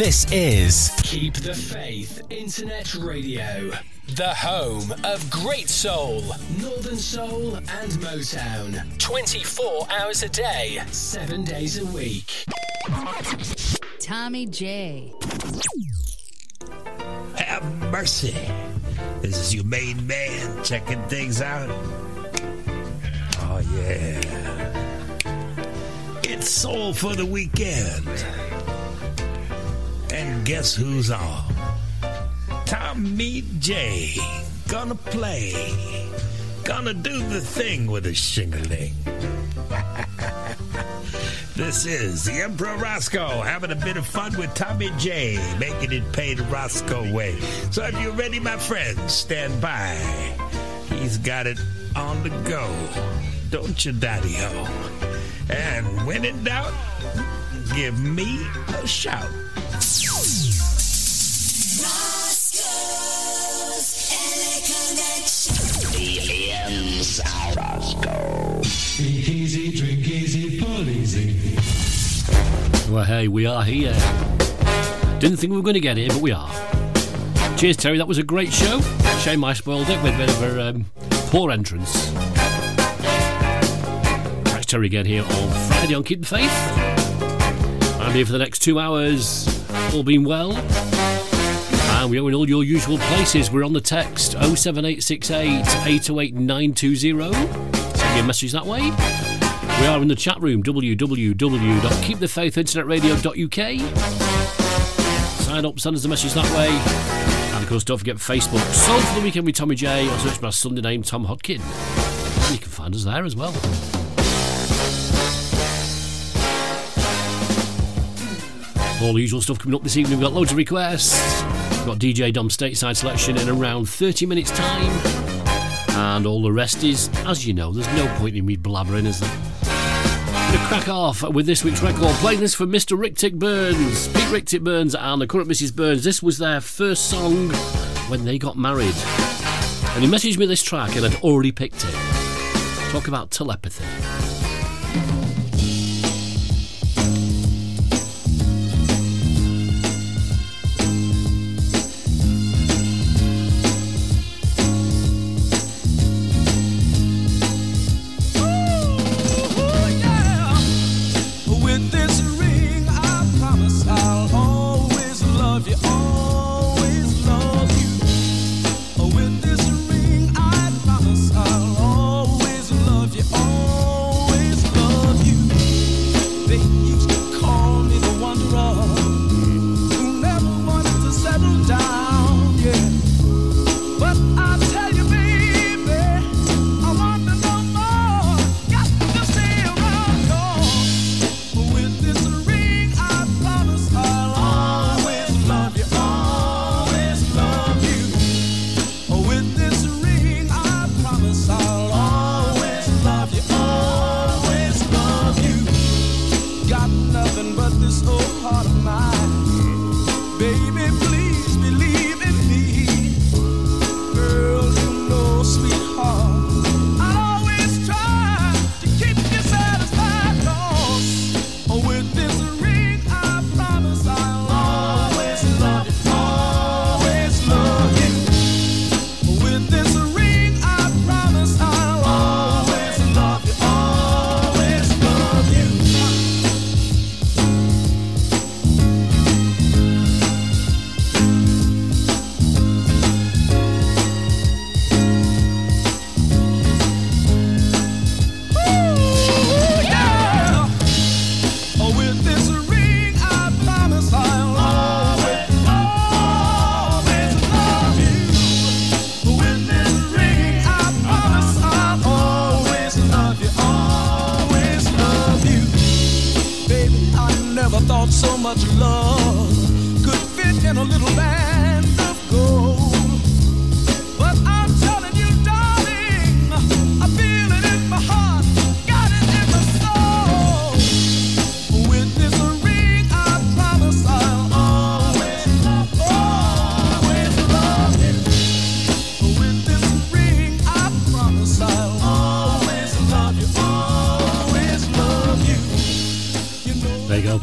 This is Keep the Faith Internet Radio, the home of great soul, Northern Soul, and Motown. 24 hours a day, 7 days a week. Tommy J. Have mercy. This is your main man checking things out. Oh, yeah. It's Soul for the Weekend. Guess who's on? Tommy J. Gonna play. Gonna do the thing with a shingling. this is the Emperor Roscoe having a bit of fun with Tommy J, making it pay the Roscoe way. So if you're ready, my friends, stand by. He's got it on the go. Don't you, Daddy Ho? And when in doubt, give me a shout. Well, hey, we are here. Didn't think we were going to get here, but we are. Cheers, Terry. That was a great show. Shame I spoiled it with a bit of a um, poor entrance. Catch Terry again here on Friday on the Faith. I'm here for the next two hours. All being well. And we are in all your usual places. We're on the text 07868 808 920. Send me a message that way. We are in the chat room www.keepthefaithinternetradio.uk. Sign up, send us a message that way. And of course, don't forget Facebook. Soul for the Weekend with Tommy J. Or search my Sunday name, Tom Hodkin. And you can find us there as well. All the usual stuff coming up this evening. We've got loads of requests. We've got DJ Dom Stateside selection in around 30 minutes' time. And all the rest is, as you know, there's no point in me blabbering, is there? To crack off with this week's record. Playing this for Mr. Rick Burns, Pete Rick Burns, and the current Mrs. Burns. This was their first song when they got married. And he messaged me this track, and I'd already picked it. Talk about telepathy.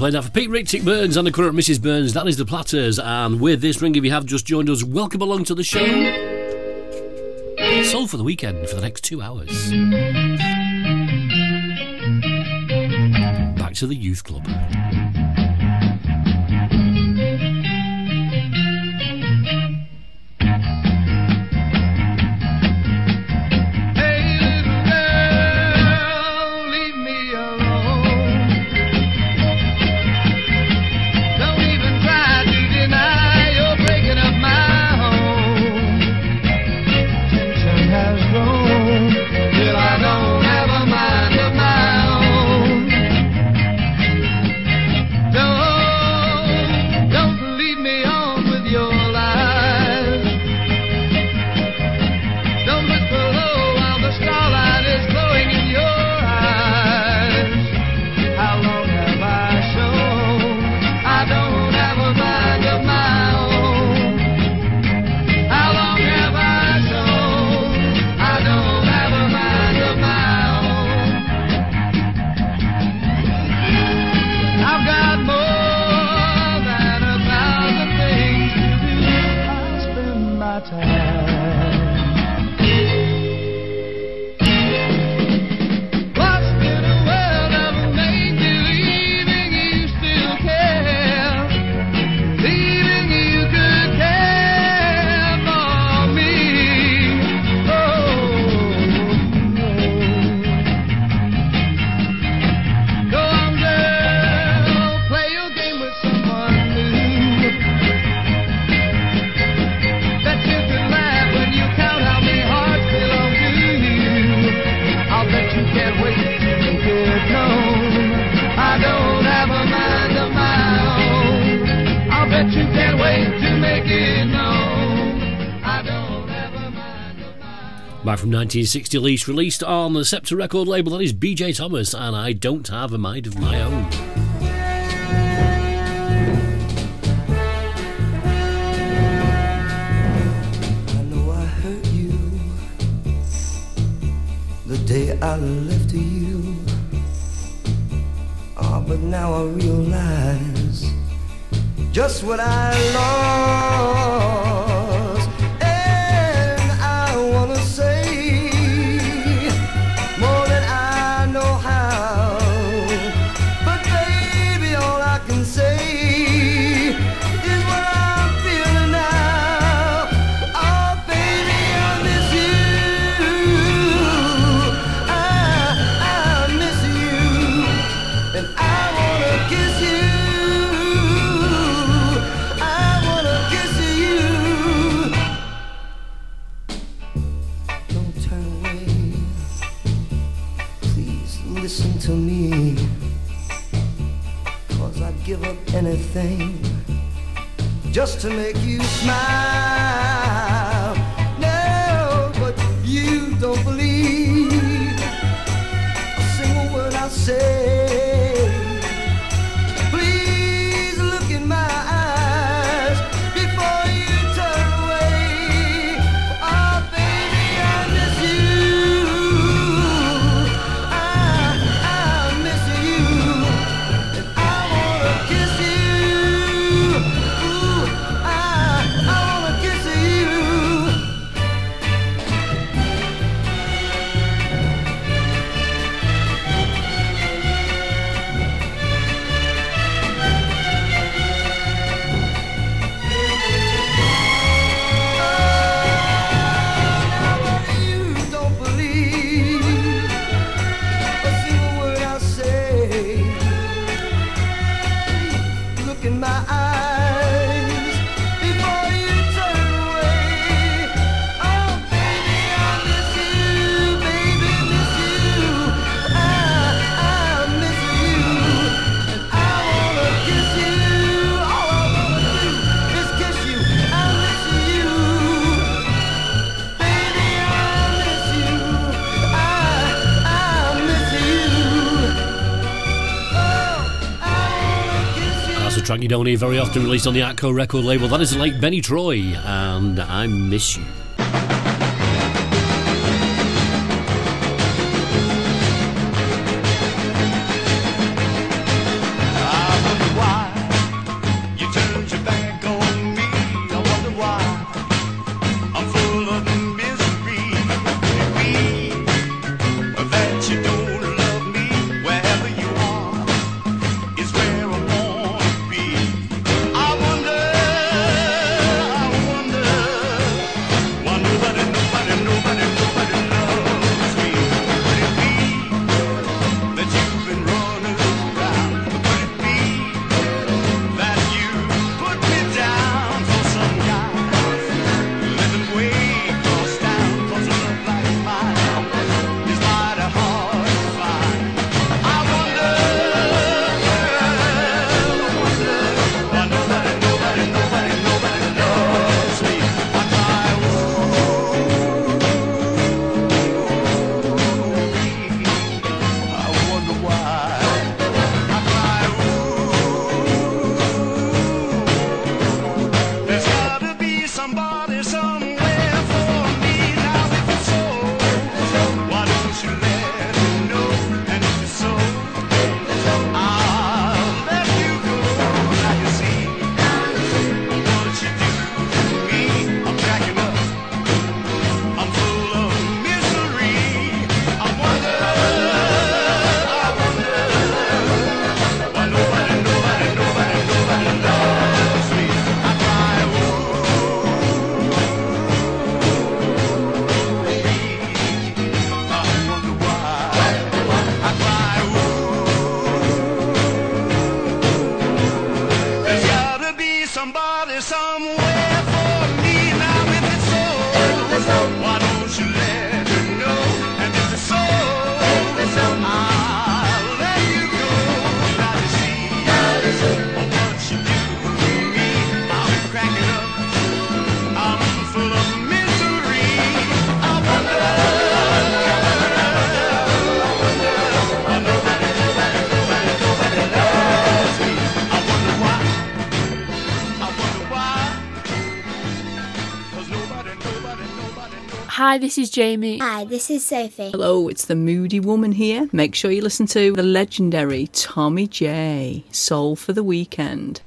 Playing that for Pete Rick, Burns, and the current Mrs. Burns. That is the Platters. And with this ring, if you have just joined us, welcome along to the show. Soul for the weekend for the next two hours. Back to the youth club. 1960 release, released on the Scepter record label, that is BJ Thomas, and I Don't Have a Mind of My Own. I know I hurt you the day I left you. Ah, but now I realize just what I lost. Anything just to make you smile. Track you don't hear very often, released on the Atco record label. That is like Benny Troy, and I Miss You. Hi, this is Jamie. Hi, this is Sophie. Hello, it's the Moody Woman here. Make sure you listen to the legendary Tommy J. Soul for the Weekend.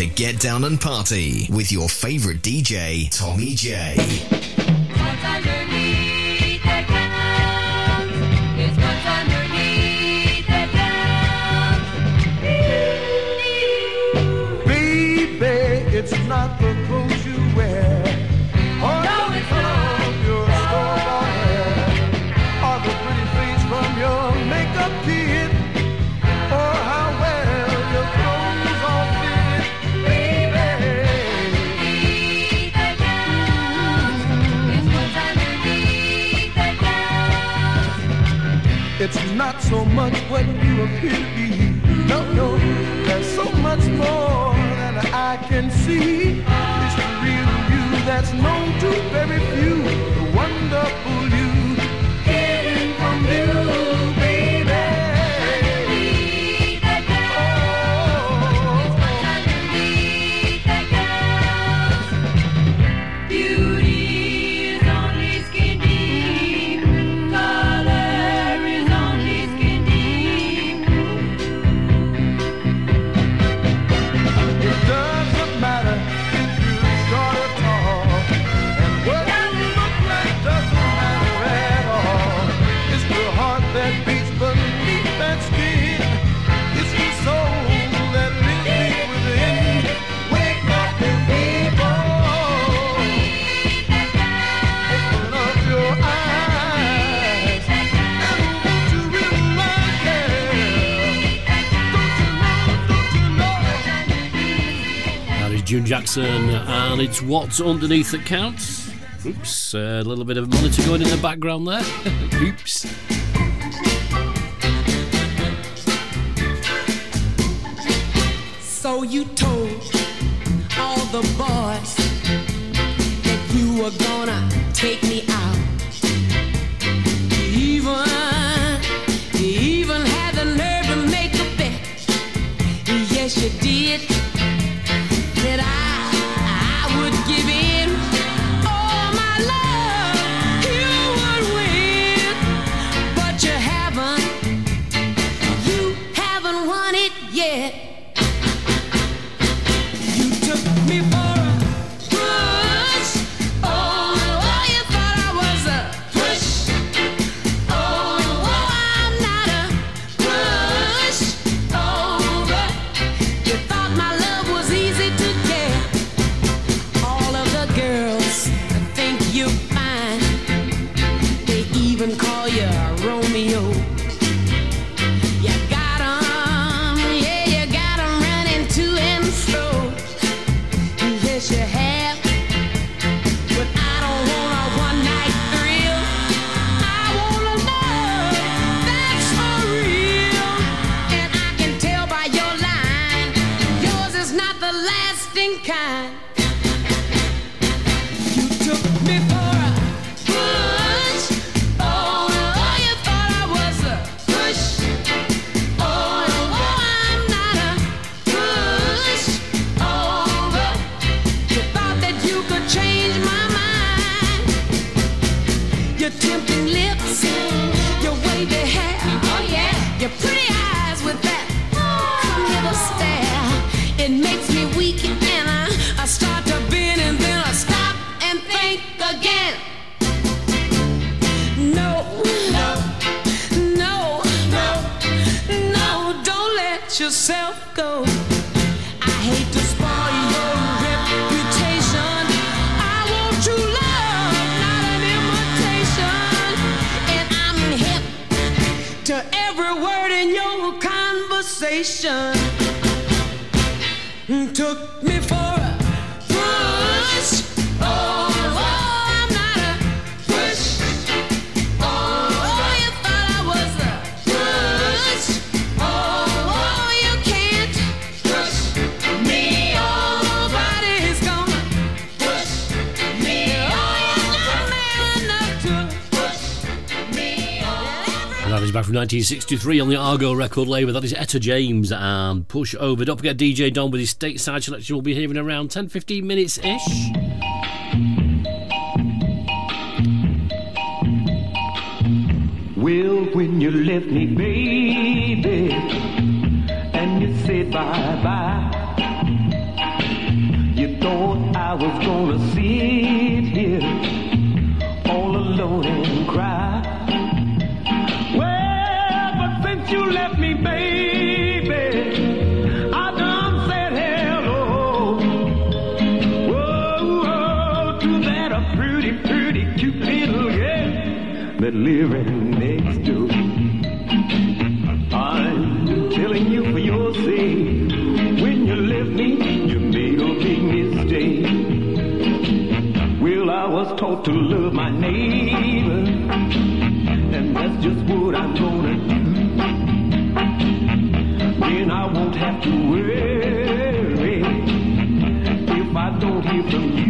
to Get Down and Party with your favorite DJ, Tommy J. so much what you appear to be. No, no, there's so much more than I can see. It's the real you that's known to very few. The wonderful. June Jackson, and it's what's underneath that counts. Oops, a little bit of monitor going in the background there. Oops. 1963 on the Argo record label. That is Etta James and Push Over. Don't forget DJ Don with his stateside selection. We'll be here in around 10 15 minutes ish. Well, when you left me, baby, and you said bye bye, you thought I was gonna see. living next door. I'm telling you for your sake, when you left me, you made a big mistake. Well, I was taught to love my neighbor, and that's just what I'm gonna do. Then I won't have to worry if I don't hear from you.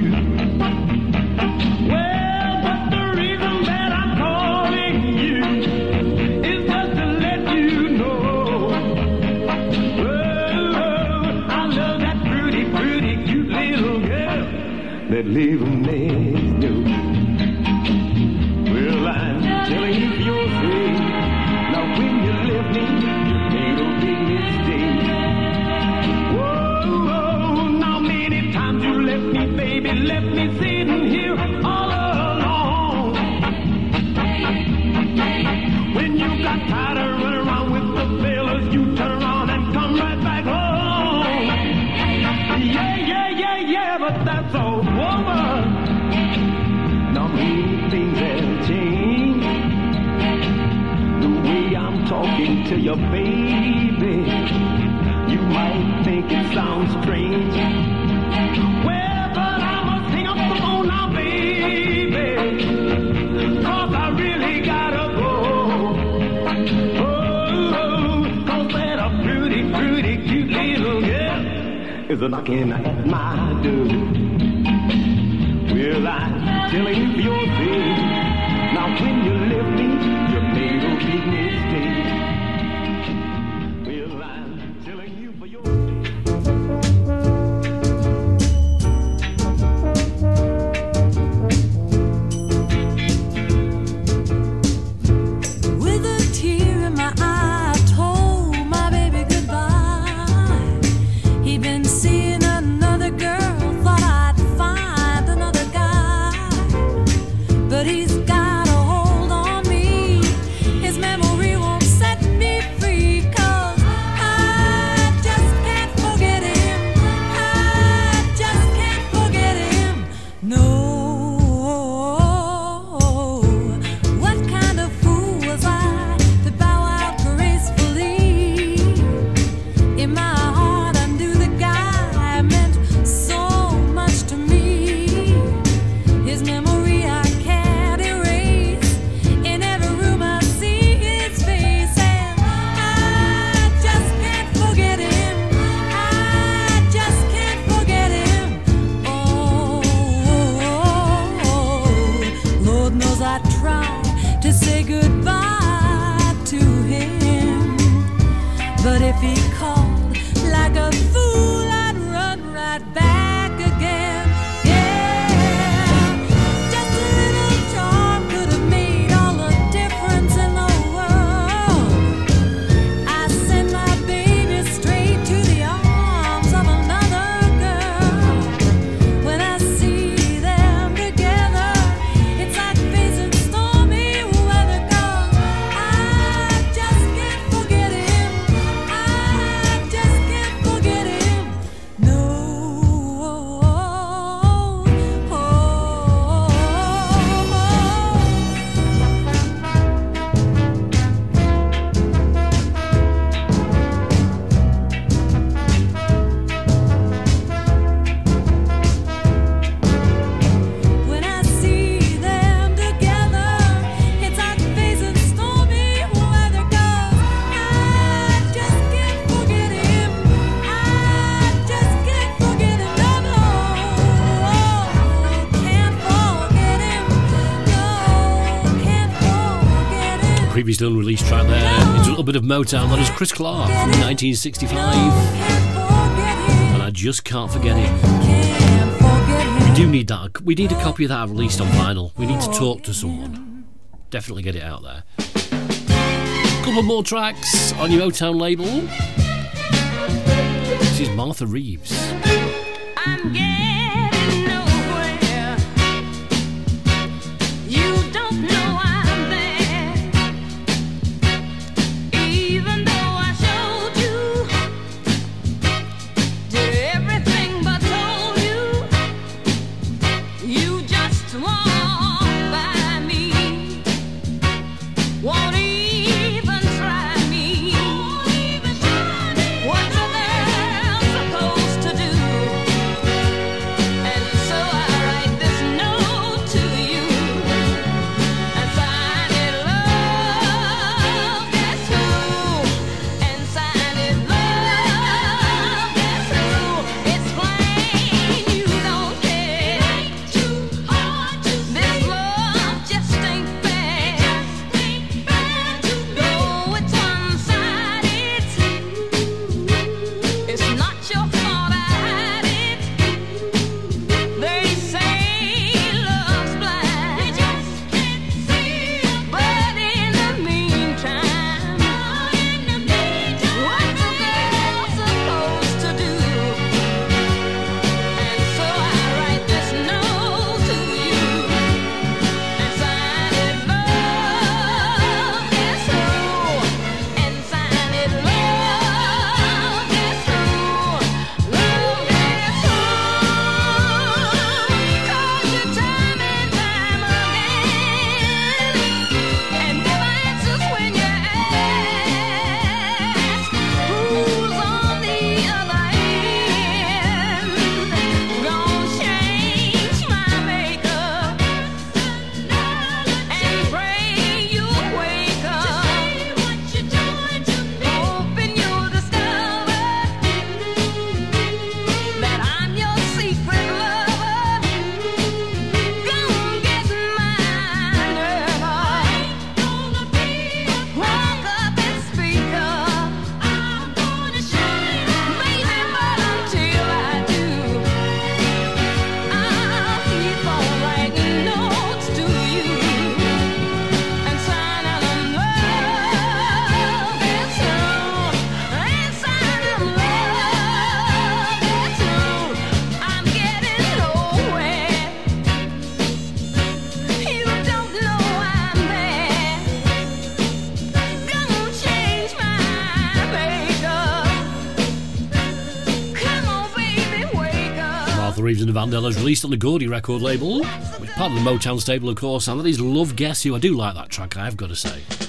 talking to your baby. You might think it sounds strange. Well, but I must hang up the phone now, I really gotta go. Oh, that cute little girl is a knocking at my door. Well, I'm telling you your. Now when you lift Keep me dead. release track there. It's a little bit of Motown. That is Chris Clark from 1965. And I just can't forget it. We do need that. We need a copy of that released on vinyl. We need to talk to someone. Definitely get it out there. A couple more tracks on your Motown label. This is Martha Reeves. the band released on the Gordy record label, which part of the Motown stable, of course, and that is Love Guess You. I do like that track, I have got to say.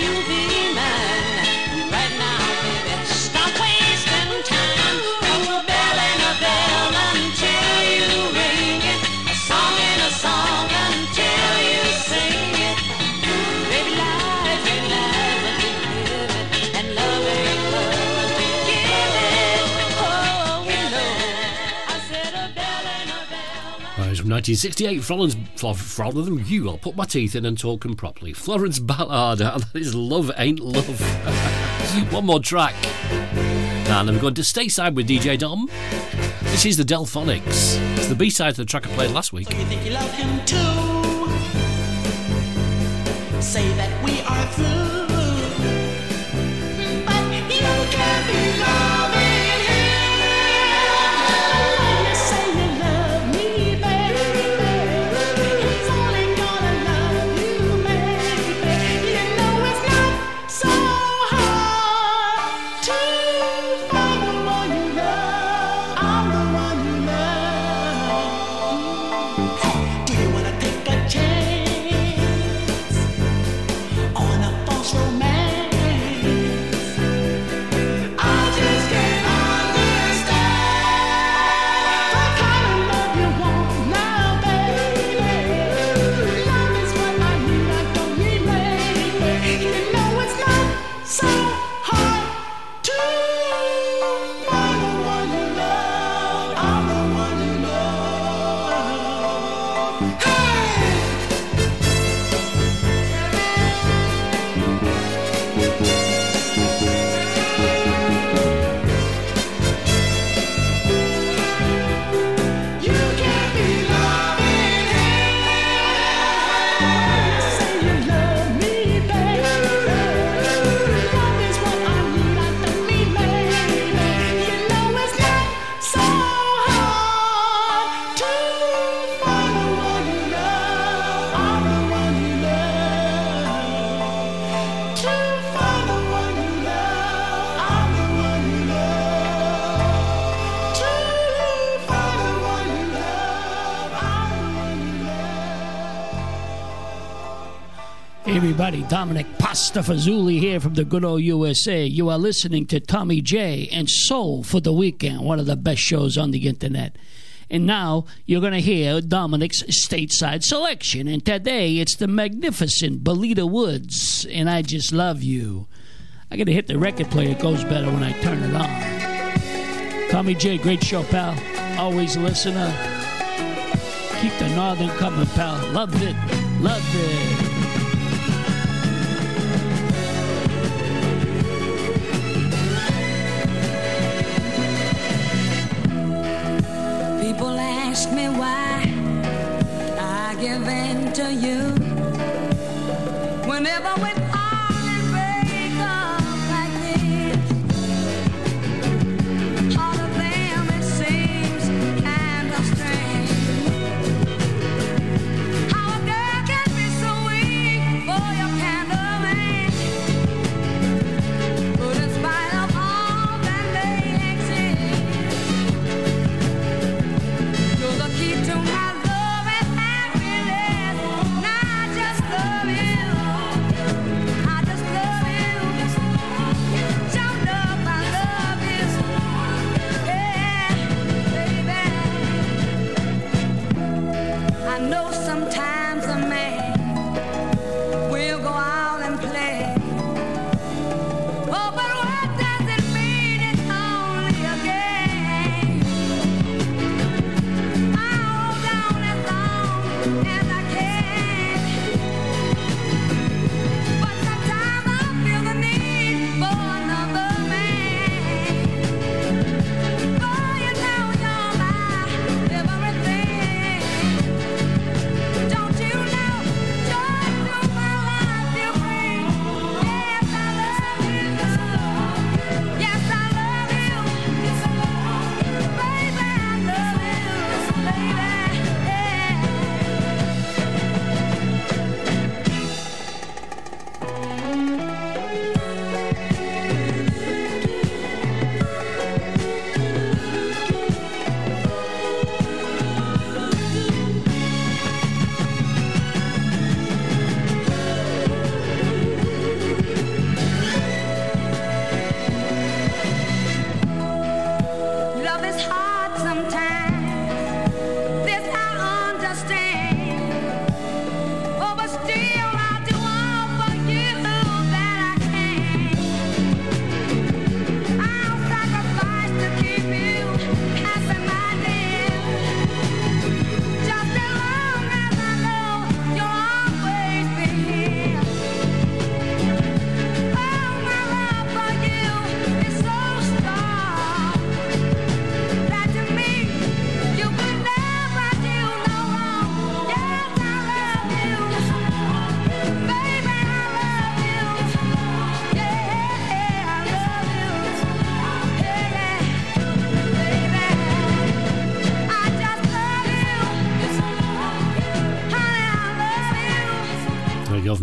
you be 1968, Florence, Rather than you, I'll put my teeth in and talk them properly. Florence Ballard, and that is Love Ain't Love. One more track. And I'm going to stay side with DJ Dom. This is the Delfonics. It's the B-side of the track I played last week. So you you say that we are through. everybody. Dominic Pastafazuli here from the good old USA. You are listening to Tommy J and Soul for the Weekend, one of the best shows on the internet. And now you're going to hear Dominic's stateside selection. And today it's the magnificent Belita Woods, and I just love you. I got to hit the record player. It goes better when I turn it on. Tommy J, great show, pal. Always a listener. Keep the northern coming, pal. Loved it. Loved it. Ask me why I give in to you. Whenever we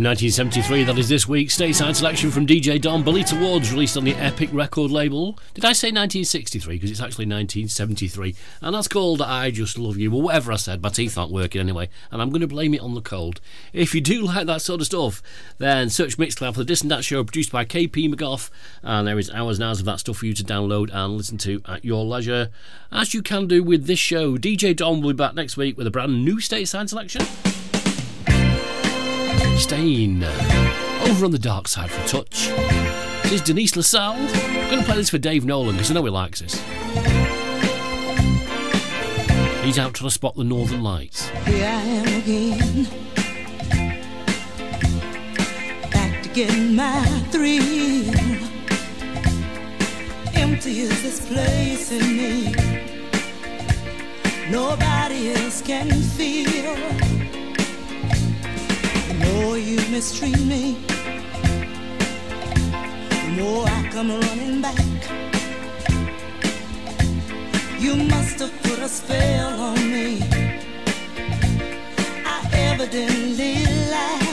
1973, that is this week's stateside selection from DJ Dom Belita Woods, released on the Epic record label. Did I say 1963? Because it's actually 1973. And that's called I Just Love You. Well, whatever I said, my teeth aren't working anyway, and I'm going to blame it on the cold. If you do like that sort of stuff, then search Mixcloud for the Distant That Show, produced by KP McGough, and there is hours and hours of that stuff for you to download and listen to at your leisure, as you can do with this show. DJ Dom will be back next week with a brand new stateside selection. Staying over on the dark side for a touch. This is Denise LaSalle. I'm going to play this for Dave Nolan because I know he likes this. He's out trying to spot the northern lights. Here I am again. Back to get my thrill. Empty is this place in me. Nobody else can feel. More you mistreat me, the more I come running back. You must have put a spell on me. I evidently lack.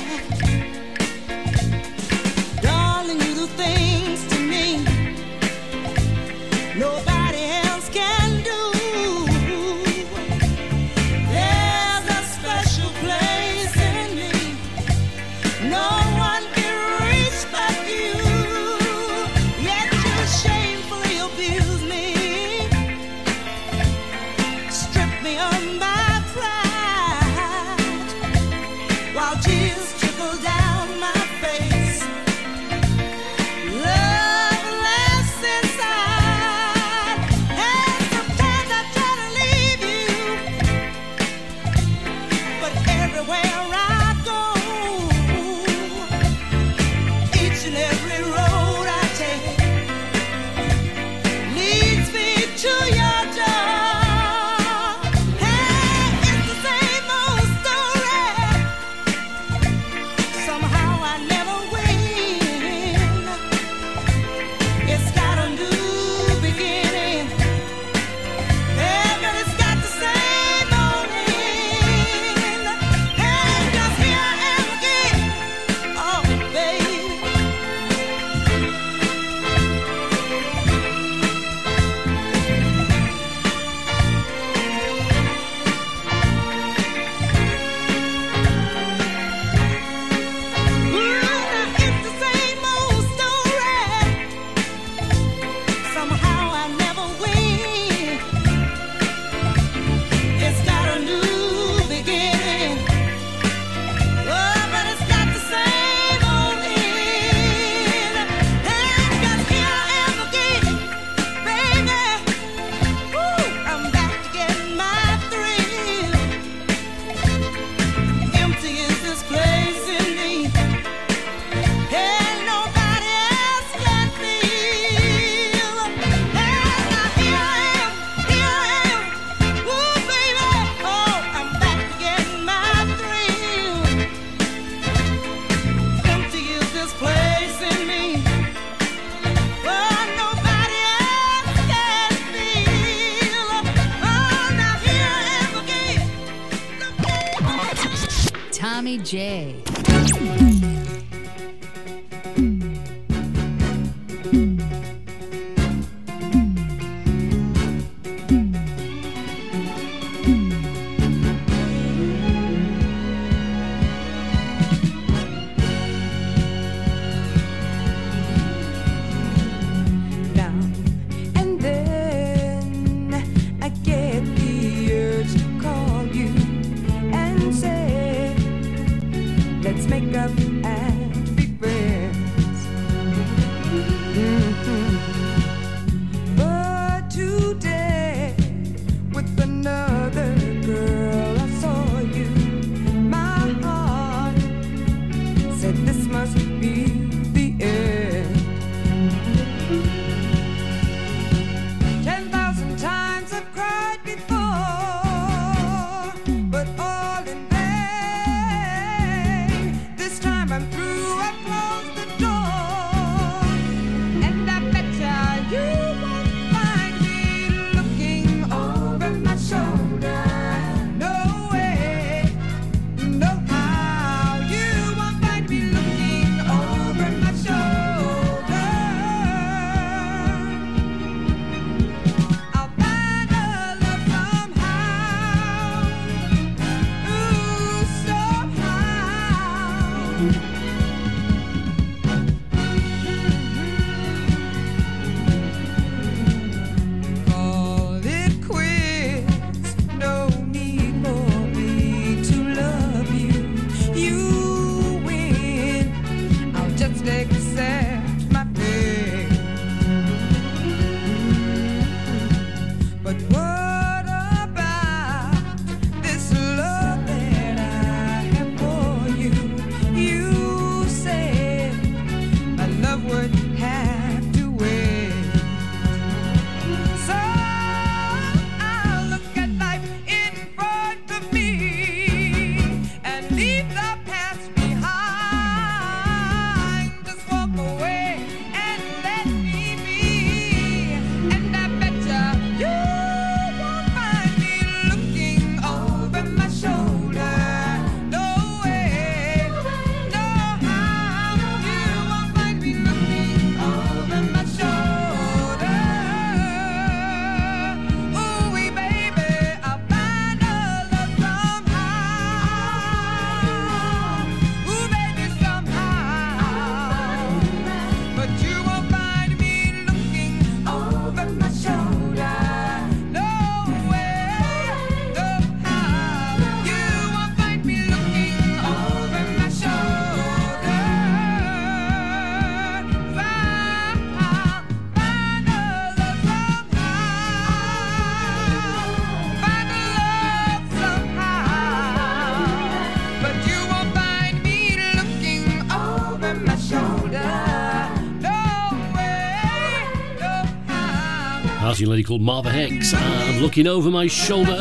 Lady called Marva Hicks and Looking Over My Shoulder.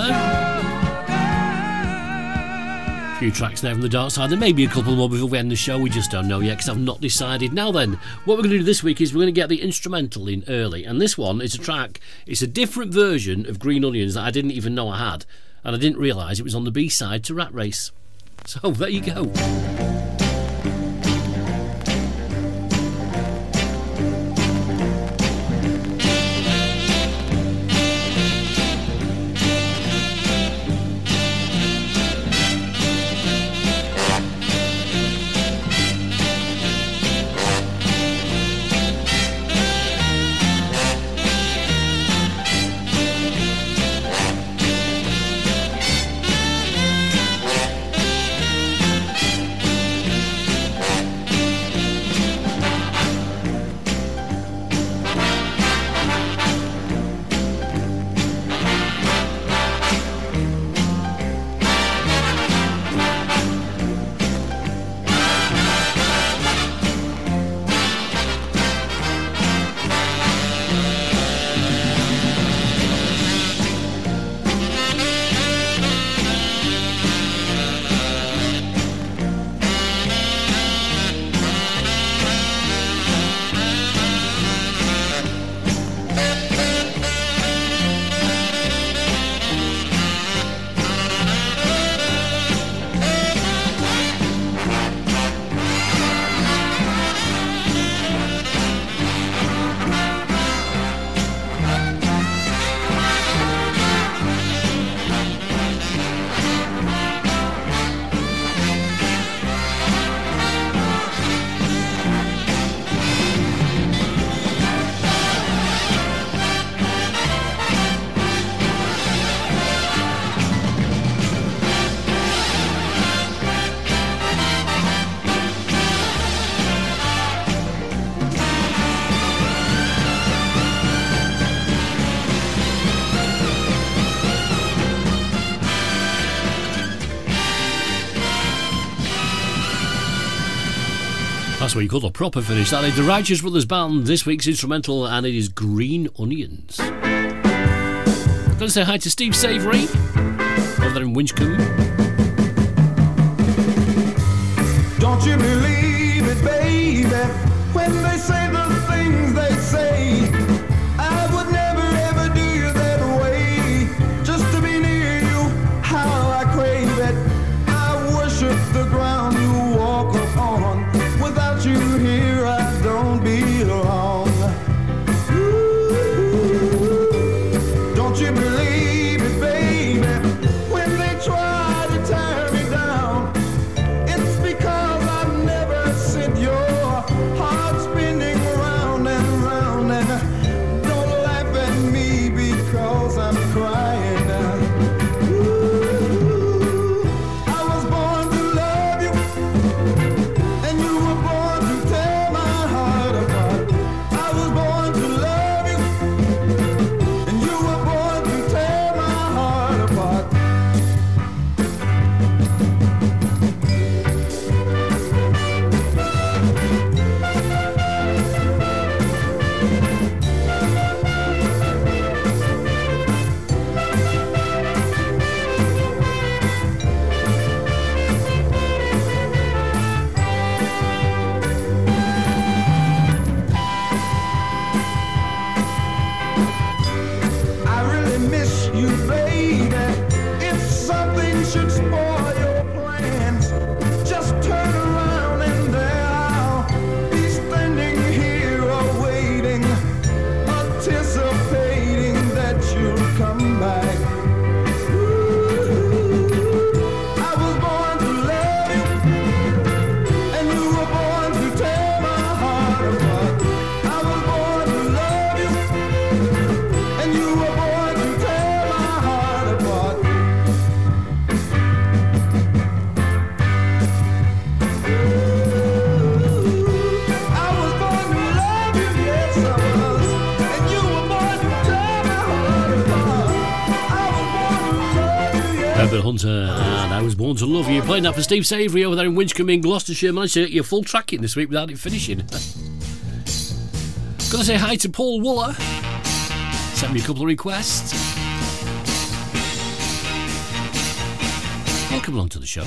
A few tracks there from the dark side. There may be a couple more before we end the show. We just don't know yet because I've not decided. Now then, what we're going to do this week is we're going to get the instrumental in early. And this one is a track, it's a different version of Green Onions that I didn't even know I had. And I didn't realise it was on the B side to Rat Race. So there you go. That's what you call a proper finish. That is the Righteous Brothers Band, this week's instrumental, and it is Green Onions. Gonna say hi to Steve Savory over there in Winchcombe. Don't you believe it, baby, when they say the things they You're playing that for Steve Savory over there in Winchcombe in Gloucestershire. Managed to get your full tracking this week without it finishing. Gotta say hi to Paul Wooler. Sent me a couple of requests. Welcome along to the show.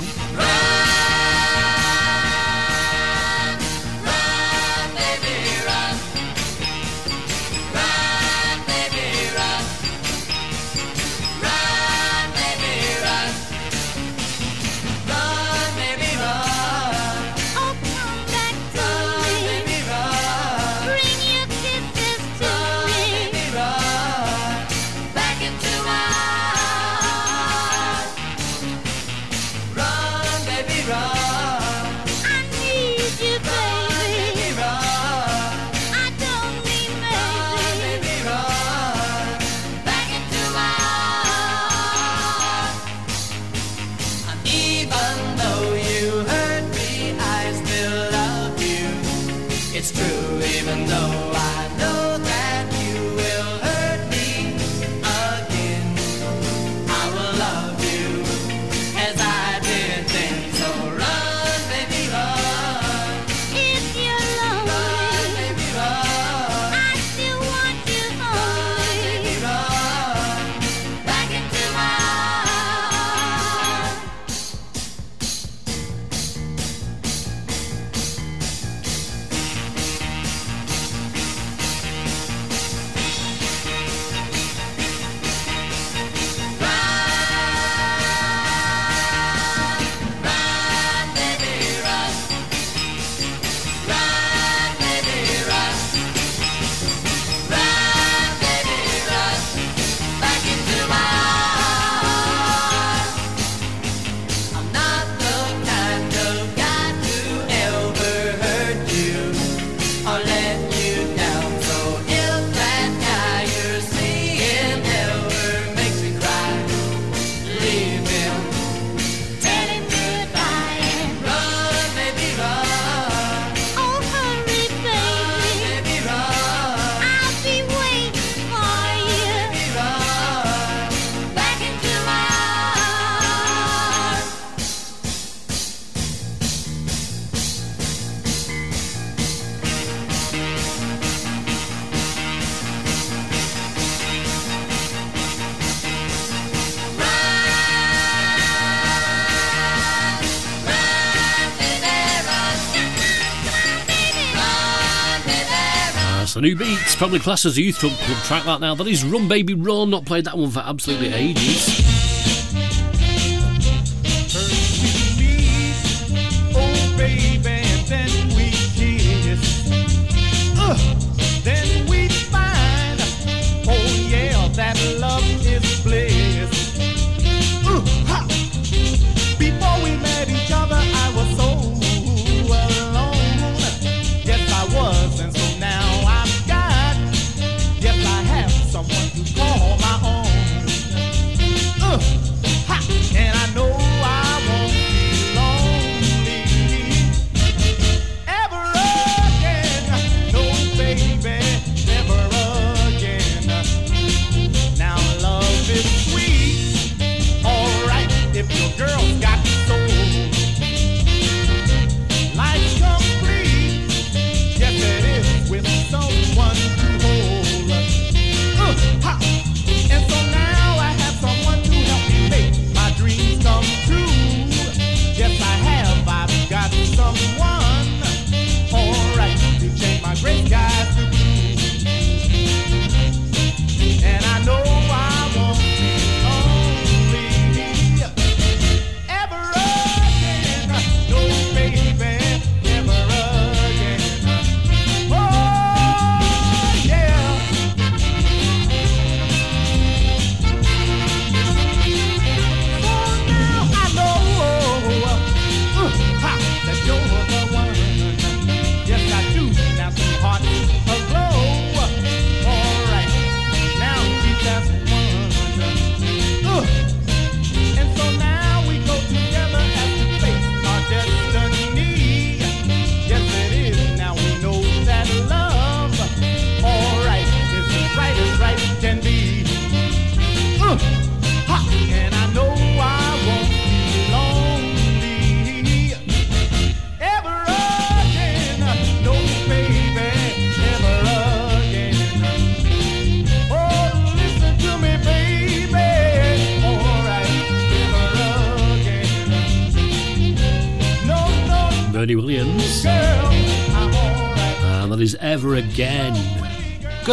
It's probably classed as a youth club, club track that now. That is Run Baby Run, not played that one for absolutely ages.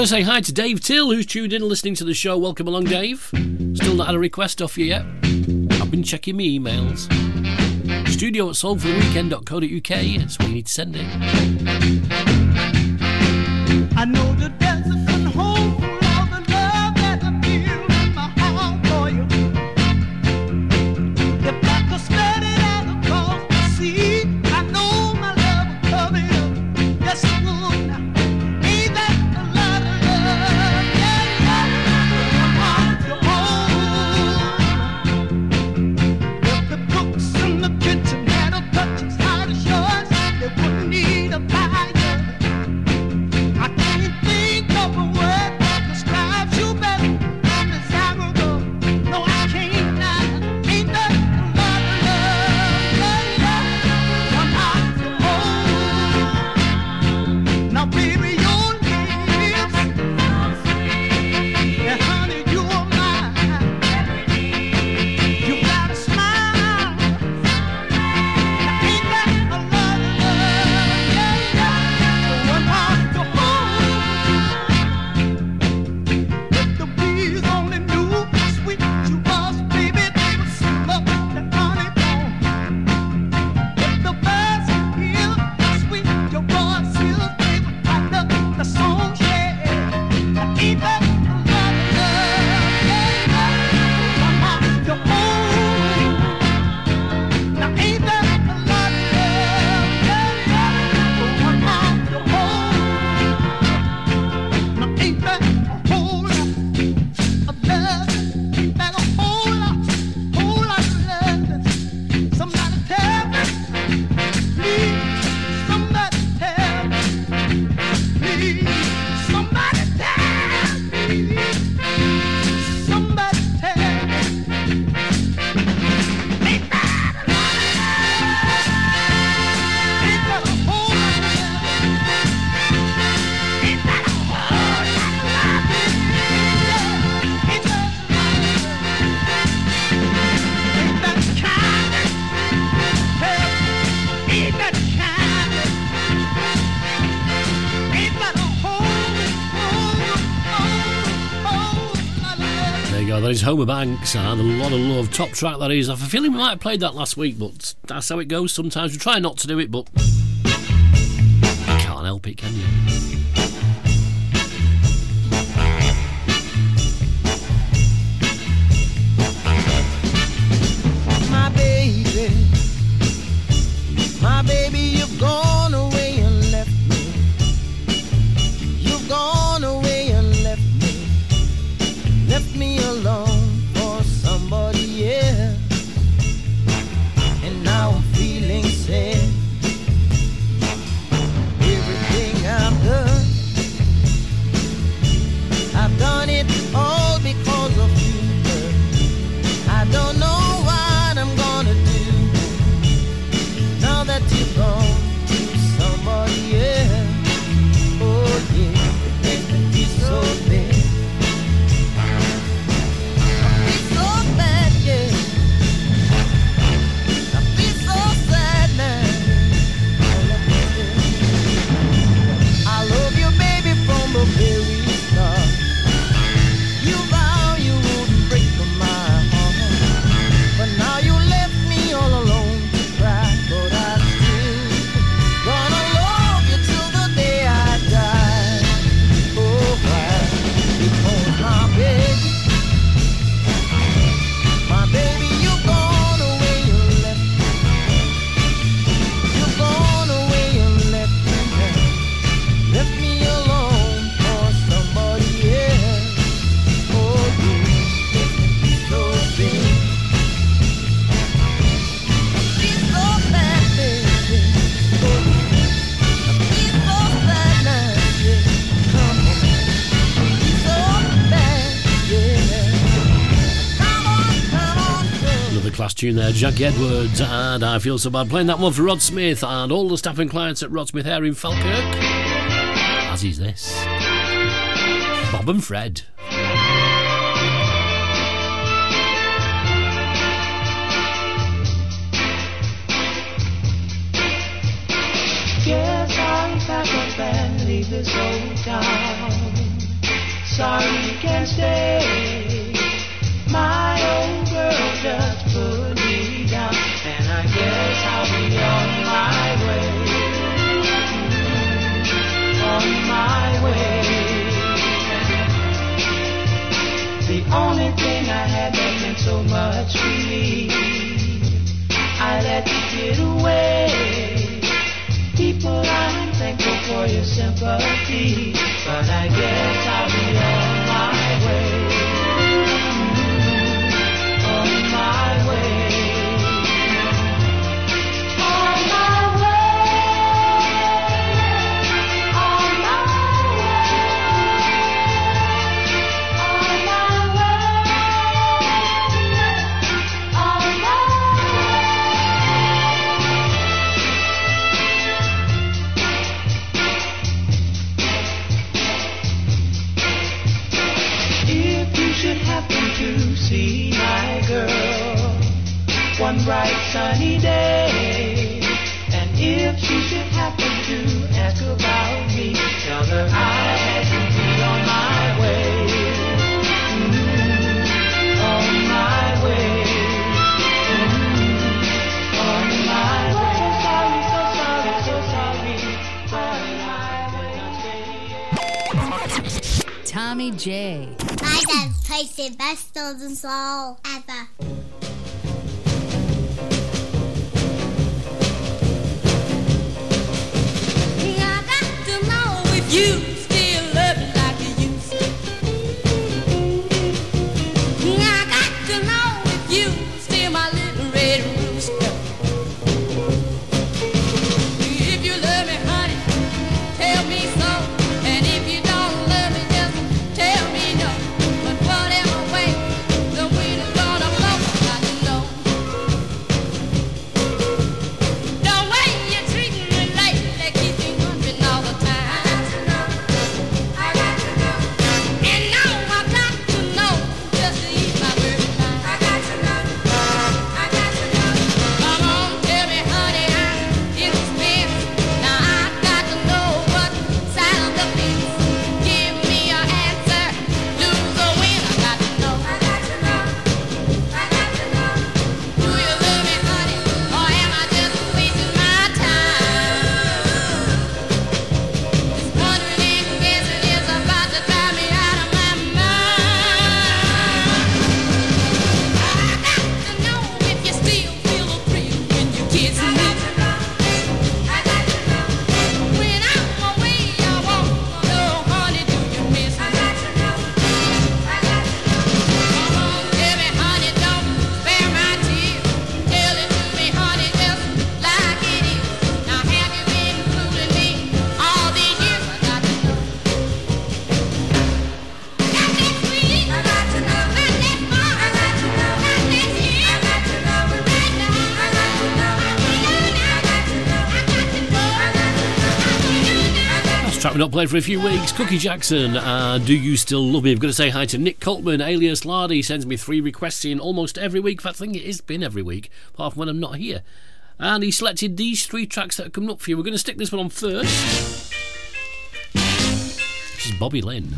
to say hi to Dave Till, who's tuned in listening to the show. Welcome along, Dave. Still not had a request off you yet. I've been checking my emails. Studio at soulfortheweekend.co.uk, that's where you need to send it. that is Homer Banks and a lot of love. Top track that is. I have a feeling we might have played that last week, but that's how it goes sometimes. We try not to do it, but tune there, Jackie Edwards, and I Feel So Bad. Playing that one for Rod Smith and all the staff and clients at Rod Smith Air in Falkirk. As is this Bob and Fred. you I've not played for a few weeks. Cookie Jackson, uh, Do You Still Love Me? I've got to say hi to Nick Coltman, alias Lardy, sends me three requests in almost every week. That thing it has been every week, apart from when I'm not here. And he selected these three tracks that are coming up for you. We're going to stick this one on first. This is Bobby Lynn.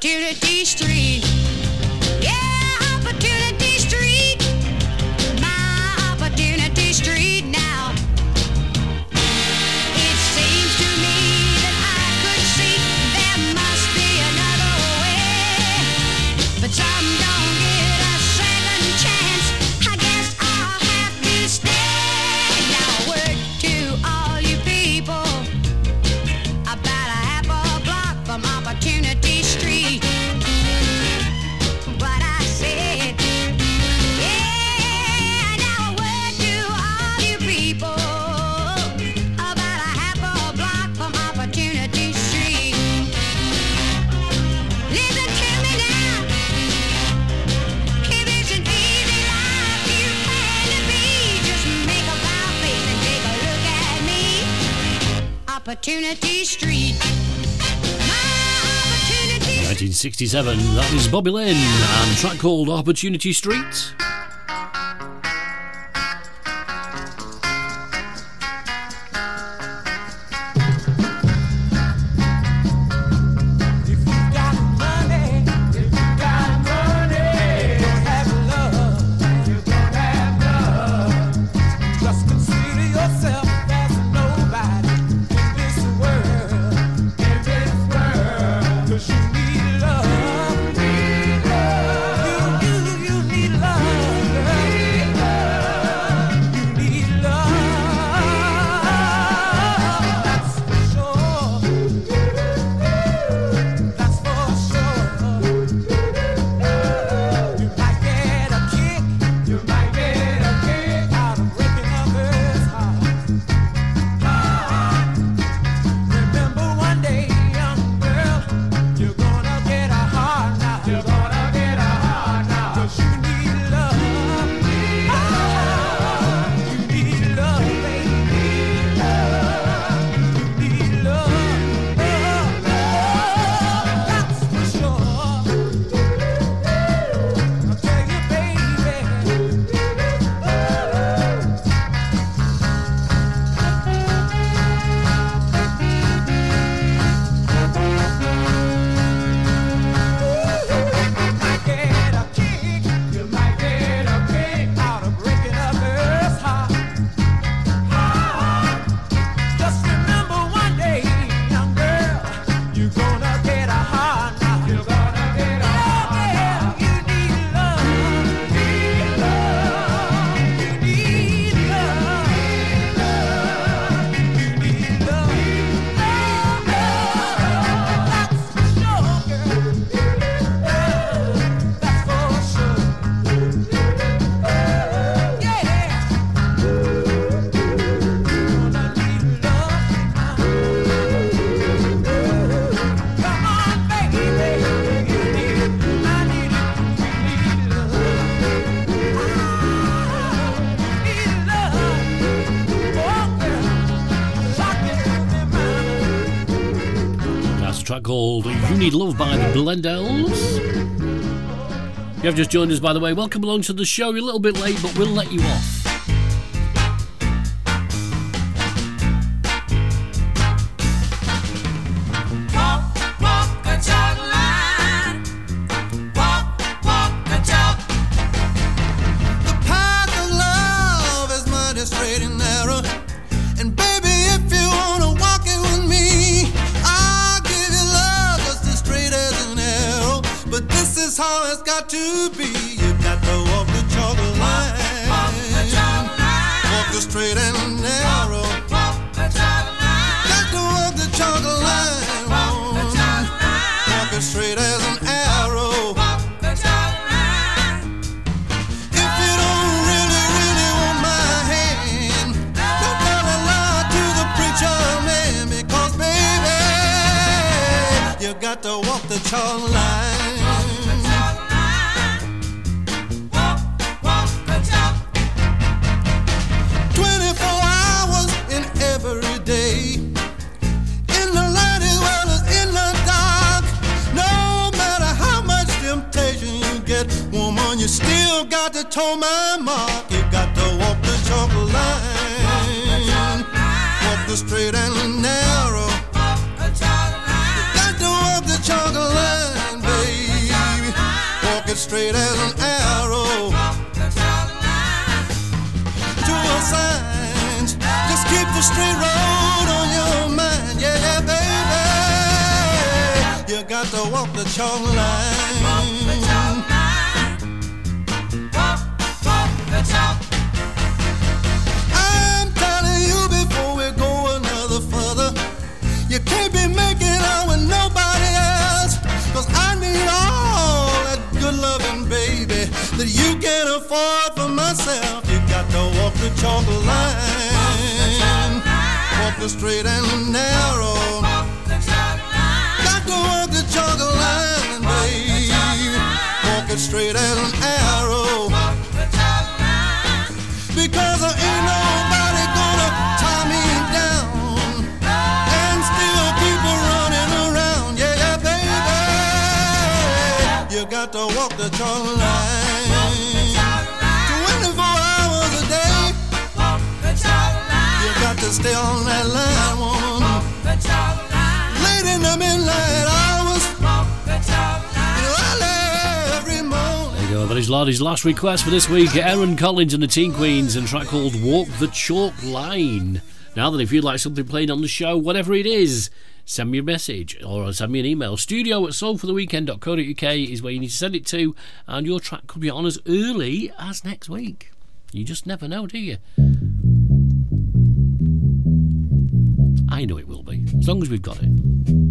To the D Street. 1967. That is Bobby Lynn and track called Opportunity Street. Need Love by the Blendells. You have just joined us, by the way, welcome along to the show. You're a little bit late, but we'll let you off. and baby how it's got to be. You've got to walk the chalk line. Walk, the chalk line. Walk the straight and narrow. Walk, the chalk line. Got to walk the chalk line. Walk, the chalk line. Walk it straight as an arrow. Walk, the chalk line. If you don't really, really want my hand, don't gotta lie to the preacher man, because baby, you got to walk the chalk line. told my ma, you got to walk the chalk line. Walk the, chalk line. Walk the straight and narrow. Walk the chalk line. You got to walk the chalk line, baby. Walk it straight as an arrow. Walk the chalk line. To all signs, just keep the straight road on your mind, yeah, baby. You got to walk the chalk line. For myself. You got to walk the chalk line. Walk the straight and the narrow. Got to walk the chalk line, baby. Walk it straight and narrow. Because there ain't nobody gonna tie me down and still a running around. Yeah, yeah, baby. You got to walk the chalk line. Stay on that line, woman. Late in the midnight hours. There you go. That is Lardy's last request for this week. Aaron Collins and the Teen Queens and track called Walk the Chalk Line. Now then, if you'd like something played on the show, whatever it is, send me a message or send me an email. Studio at soulfortheweekend.co.uk is where you need to send it to, and your track could be on as early as next week. You just never know, do you? I know it will be, as long as we've got it.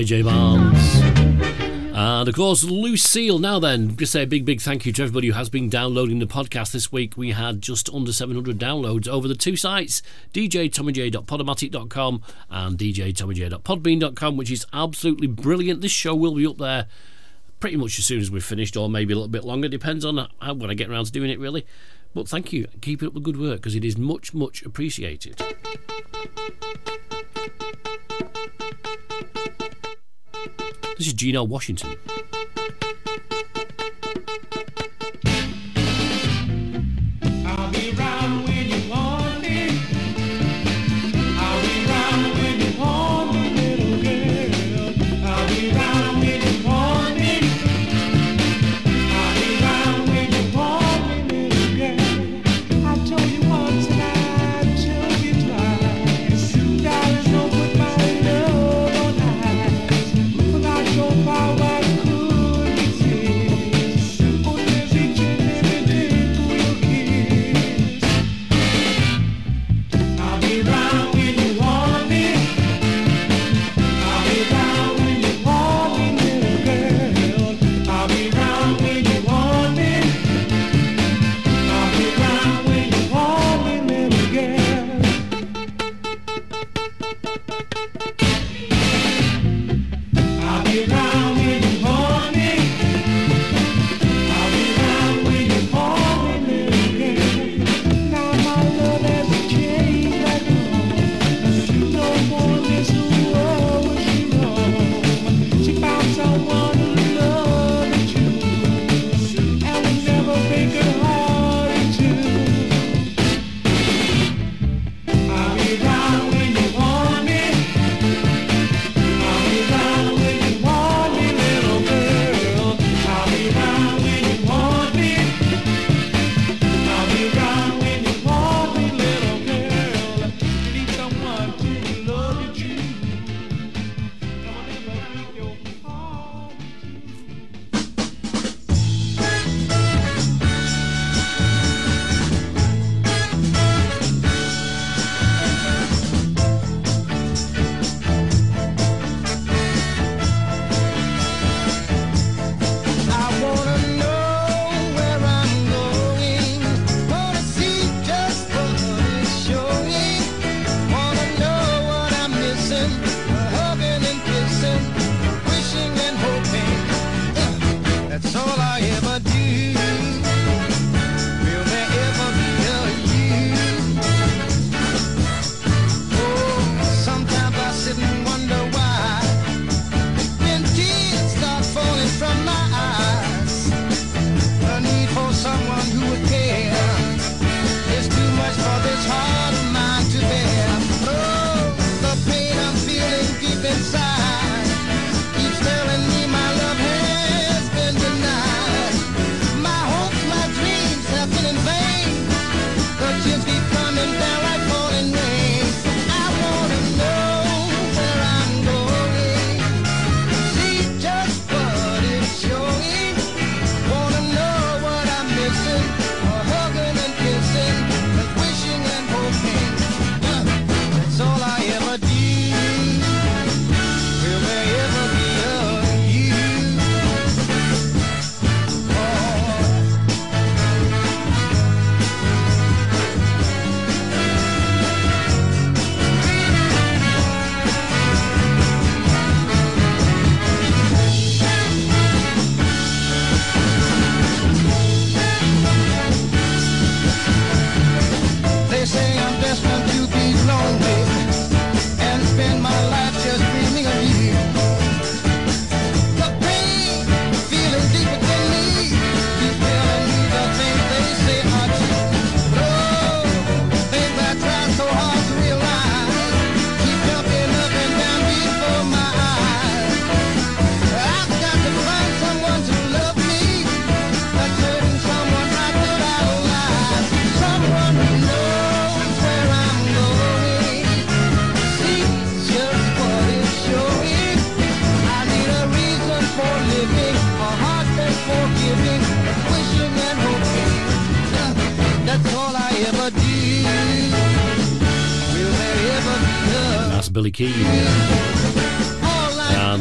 JJ Barnes. And of course, Lucille. Now then, just say a big, big thank you to everybody who has been downloading the podcast this week. We had just under 700 downloads over the two sites, djtommyj.podomatic.com and djtommyj.podbean.com, which is absolutely brilliant. This show will be up there pretty much as soon as we've finished, or maybe a little bit longer, depends on how, when I get around to doing it, really. But thank you. Keep up the good work because it is much, much appreciated. This is Gino Washington.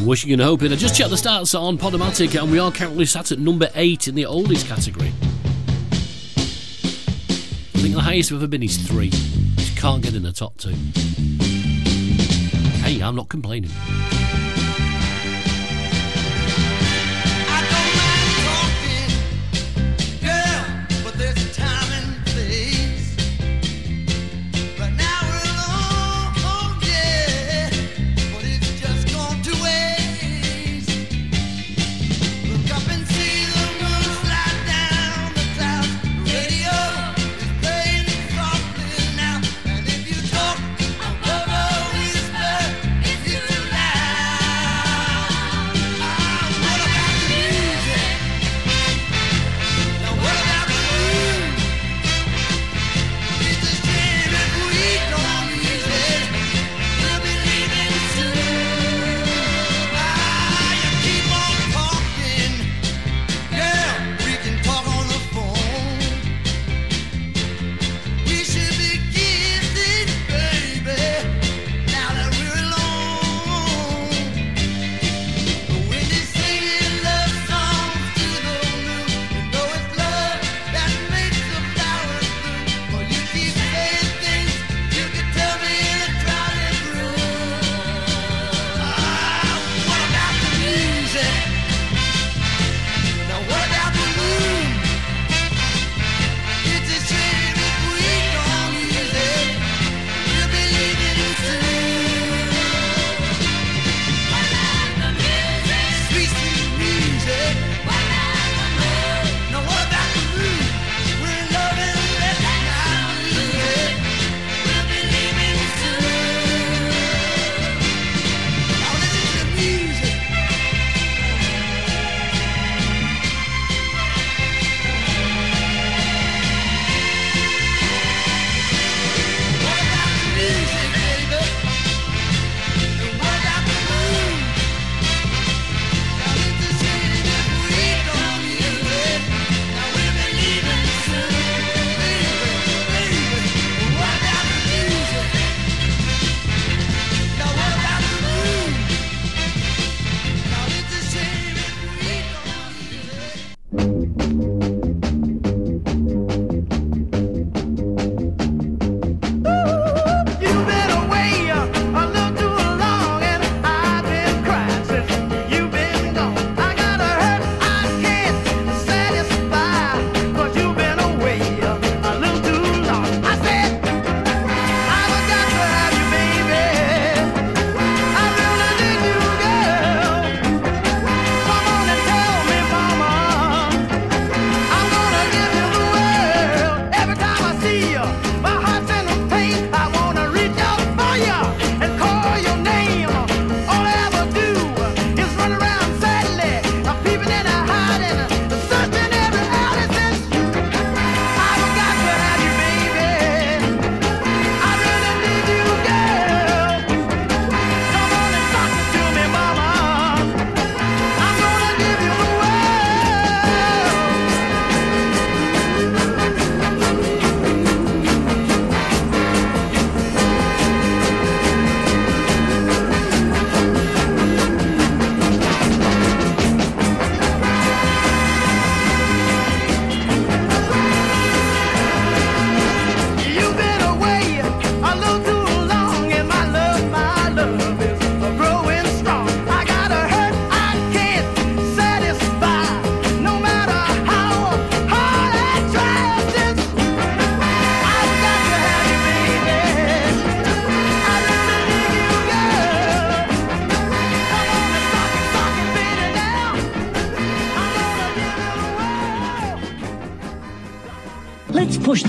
Wishing and hoping. I just checked the stats on Podomatic, and we are currently sat at number eight in the oldies category. I think the highest we've ever been is three. Just can't get in the top two. Hey, I'm not complaining.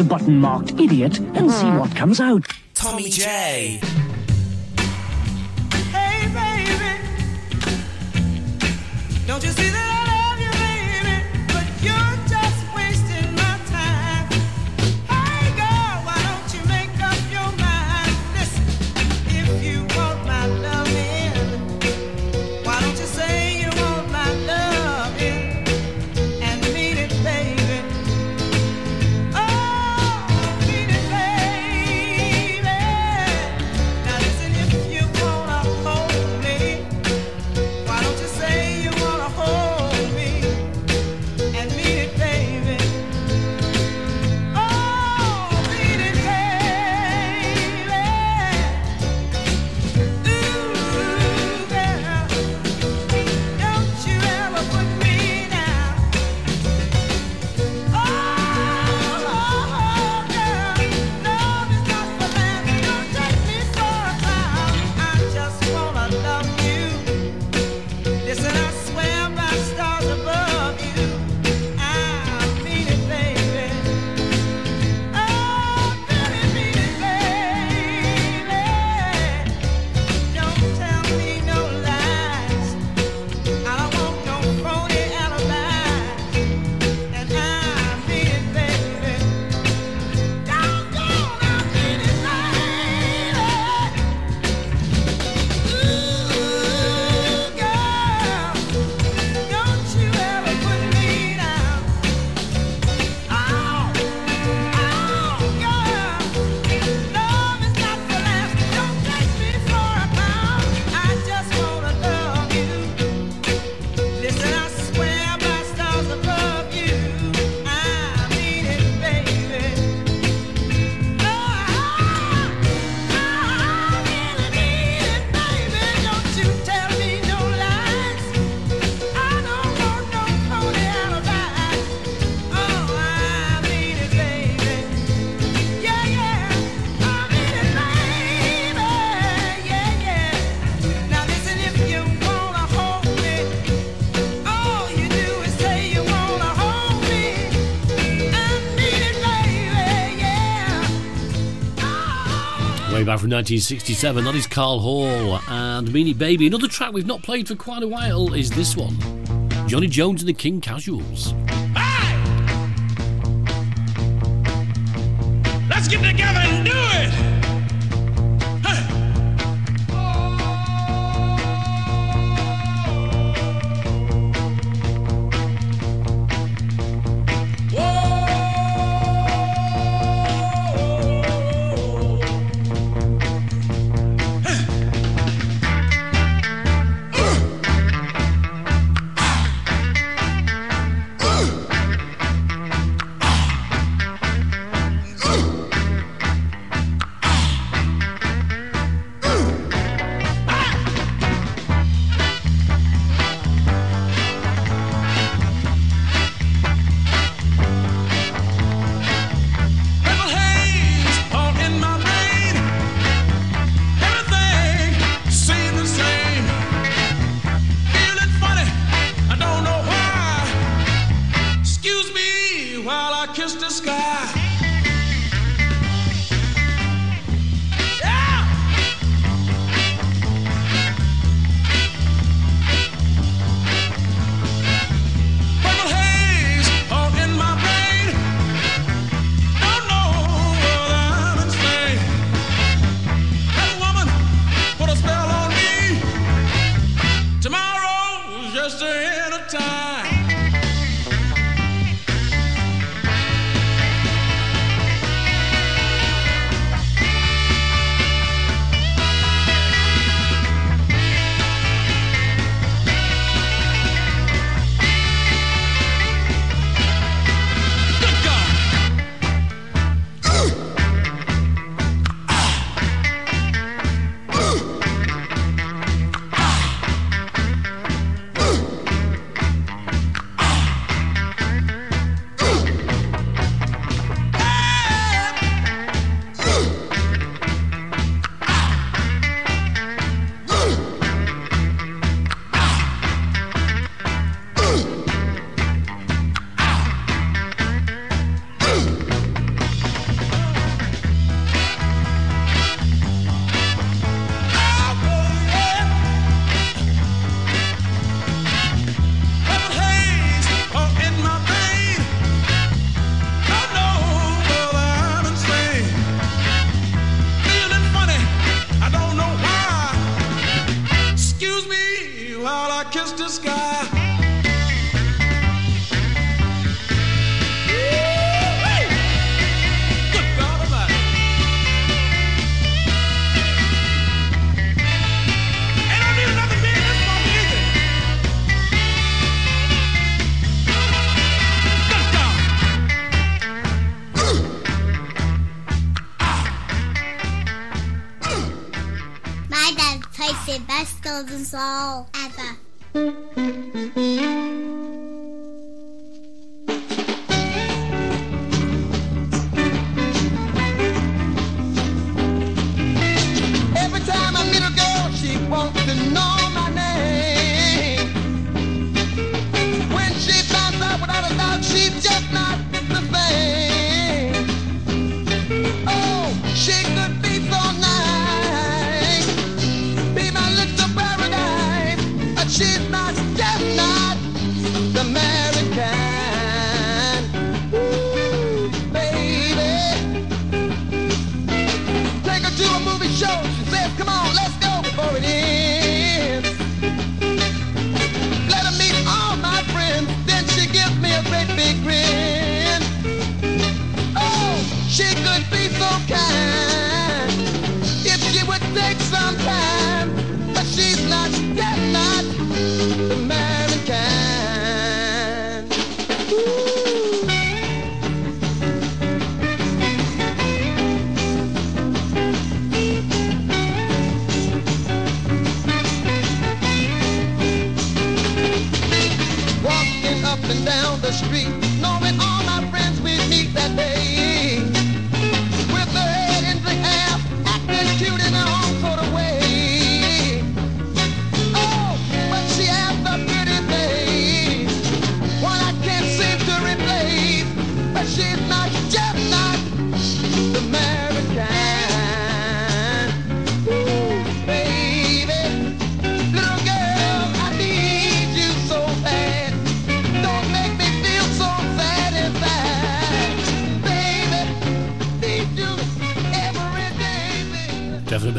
The button marked idiot and see what comes out. Tommy J. from 1967. That is Carl Hall and Mean It Baby. Another track we've not played for quite a while is this one Johnny Jones and the King Casuals.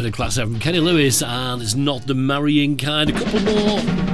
bit of class 7 Kenny Lewis, and it's not the marrying kind. A couple more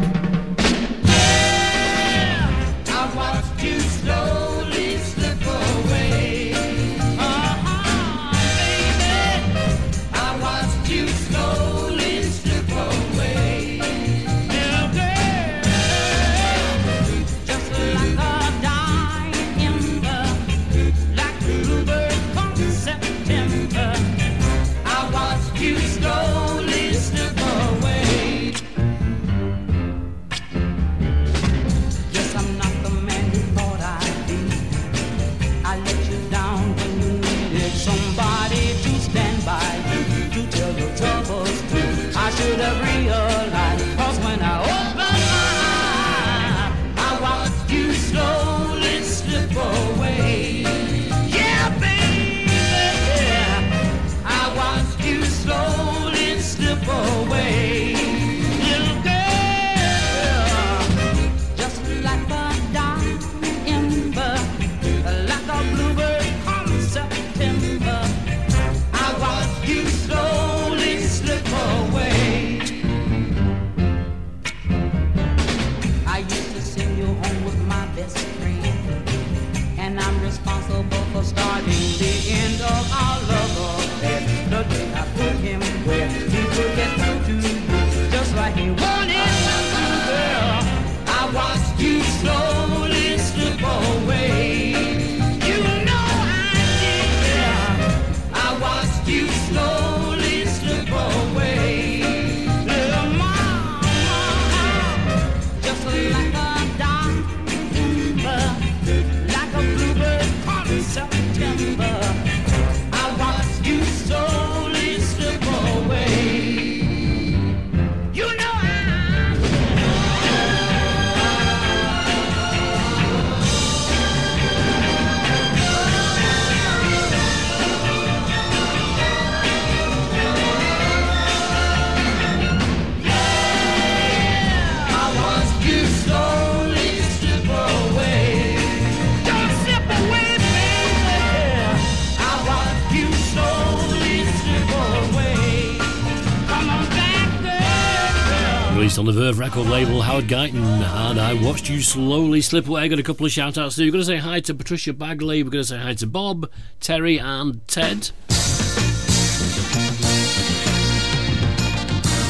the Verve record label, Howard Guyton, and I watched you slowly slip away. I got a couple of shout outs to you. We're going to say hi to Patricia Bagley, we're going to say hi to Bob, Terry, and Ted.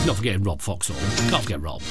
Not forgetting Rob Foxall. Can't forget Rob.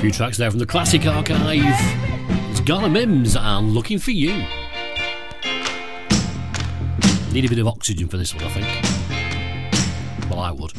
few tracks there from the classic archive. It's Garnet Mimms and Looking for You. Need a bit of oxygen for this one, I think. Well, I would.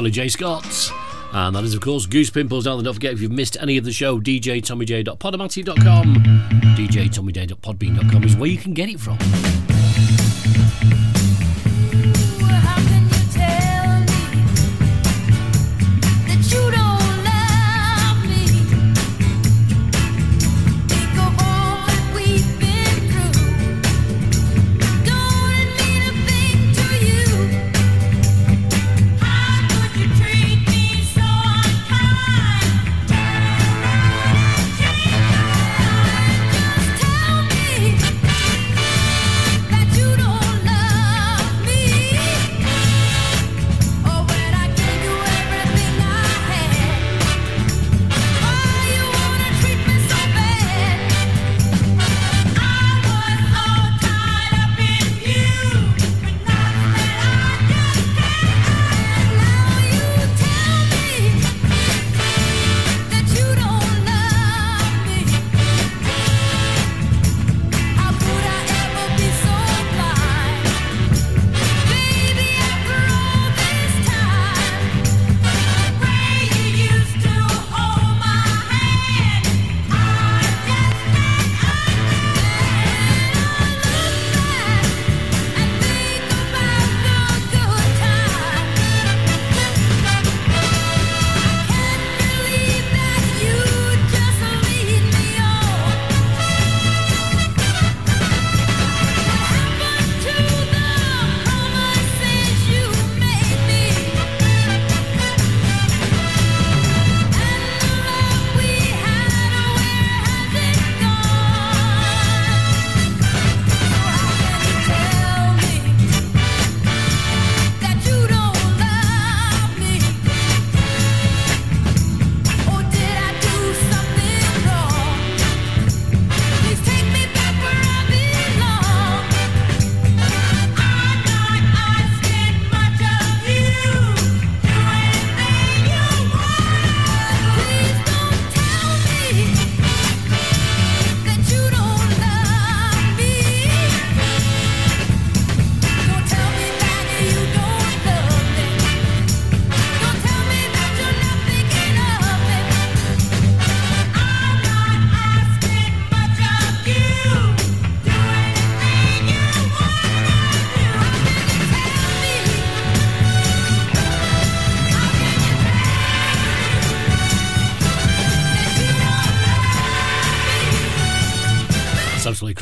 Shirley J. Scott. And that is, of course, Goose Pimples. Now, don't forget, if you've missed any of the show, djtommyj.podomatic.com, djtommyj.podbean.com is where you can get it from.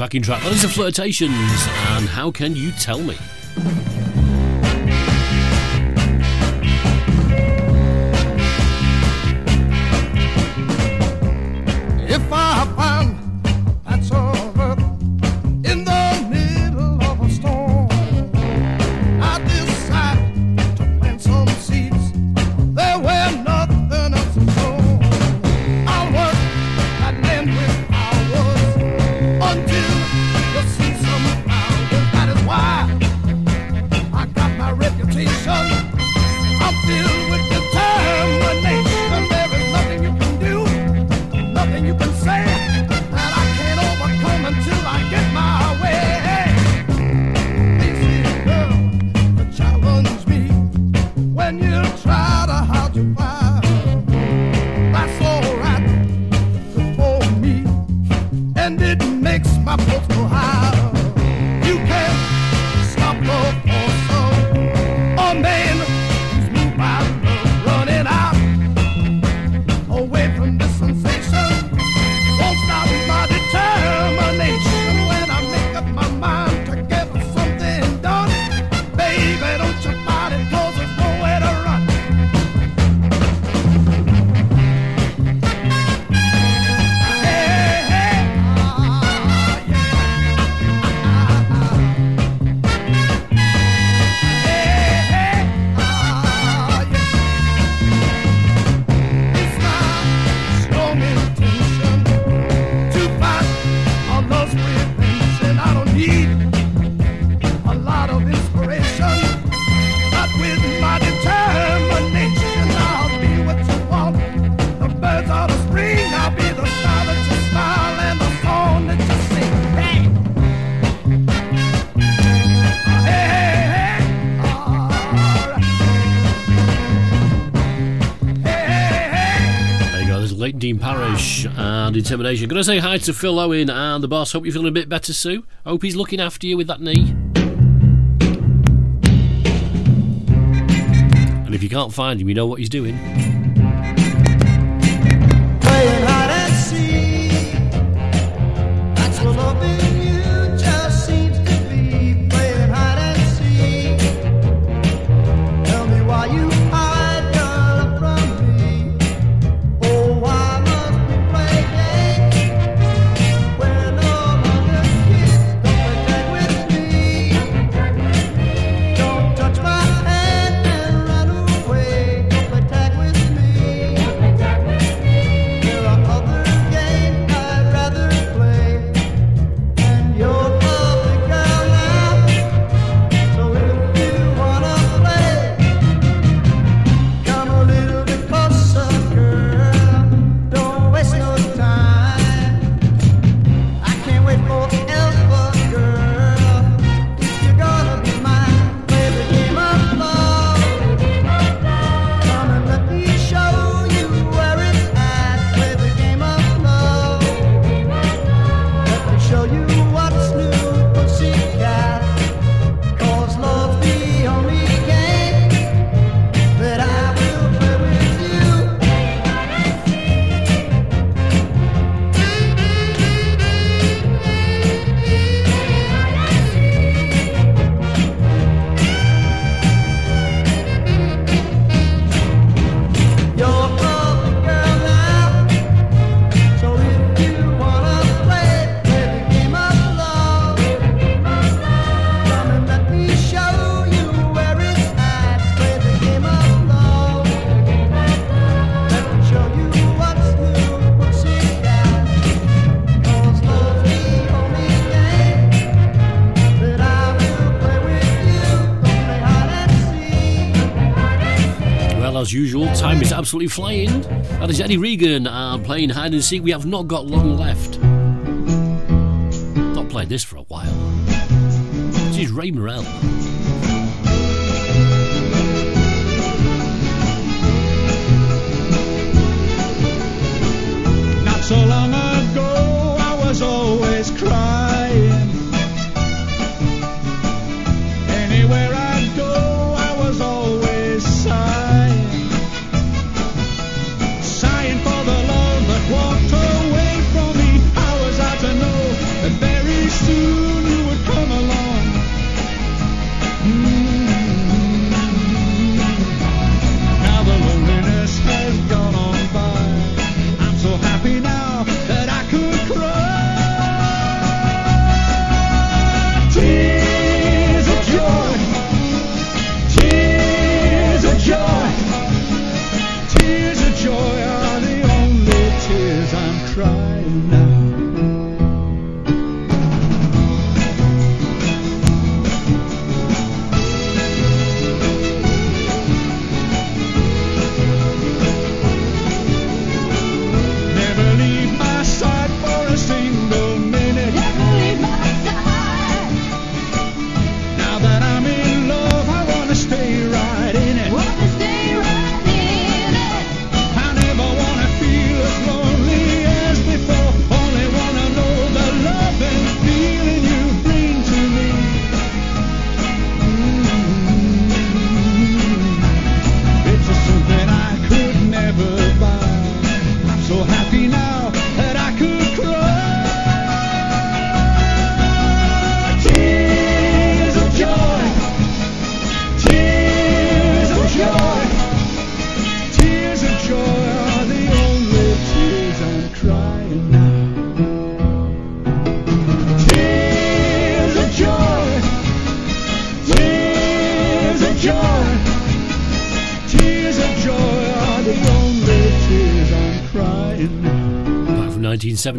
backing track. That is the Flirtations and How Can You Tell Me? And Intimidation. Gonna say hi to Phil Owen and the boss. Hope you're feeling a bit better, Sue. Hope he's looking after you with that knee. And if you can't find him, you know what he's doing. as usual, time is absolutely flying. That is Eddie Regan uh, playing hide and seek. We have not got long left. Not played this for a while. This is Ray Merrell. That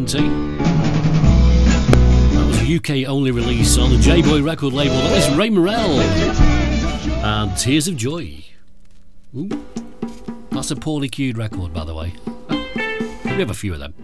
was a UK only release on the Jay Boy record label. That is Ray Merrell and Tears of Joy. Ooh. That's a poorly cued record, by the way. We have a few of them.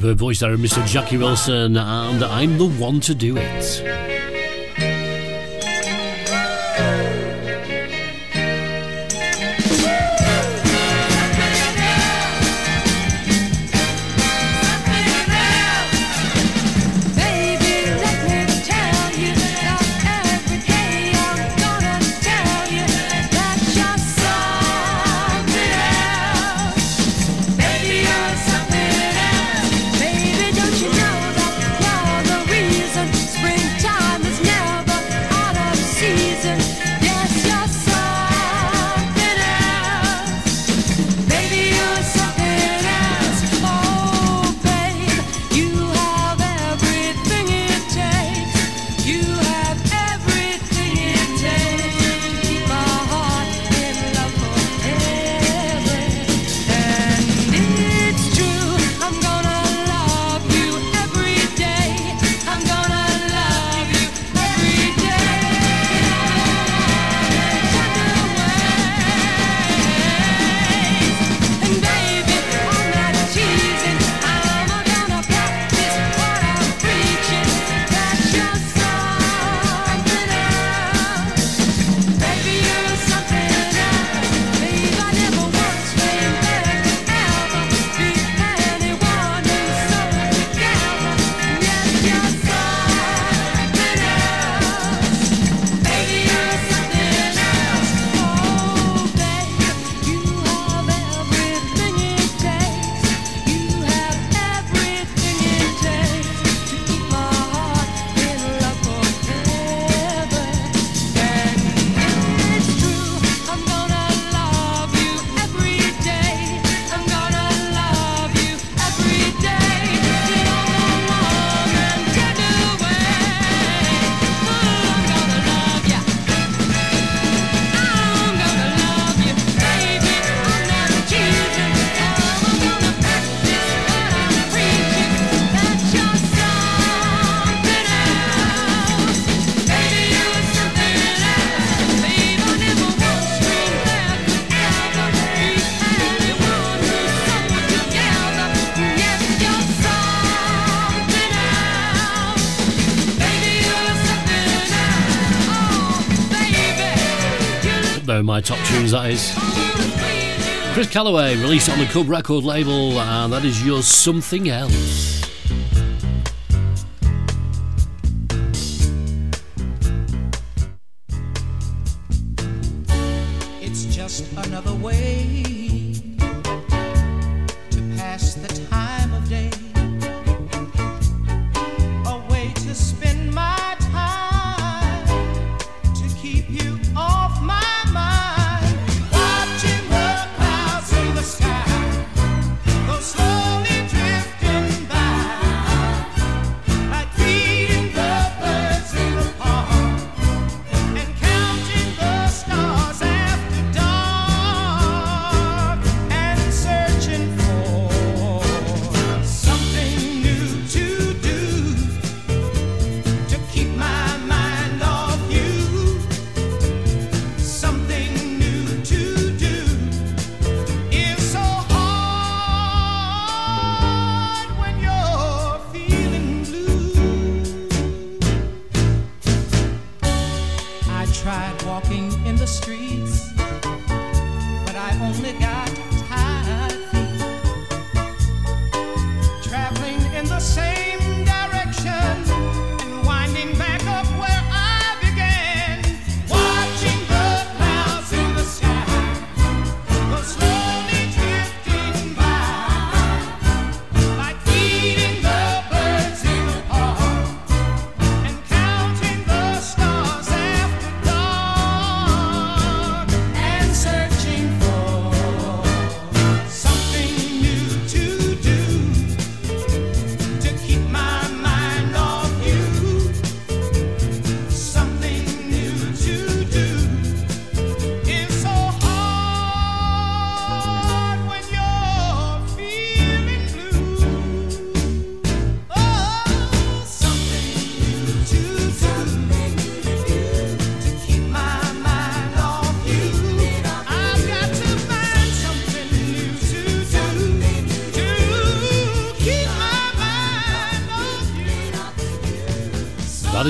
Superb voice there Mr. Jackie Wilson, and I'm the one to do it. My top tunes, that is. Chris Calloway released on the Cub record label, and that is your Something Else.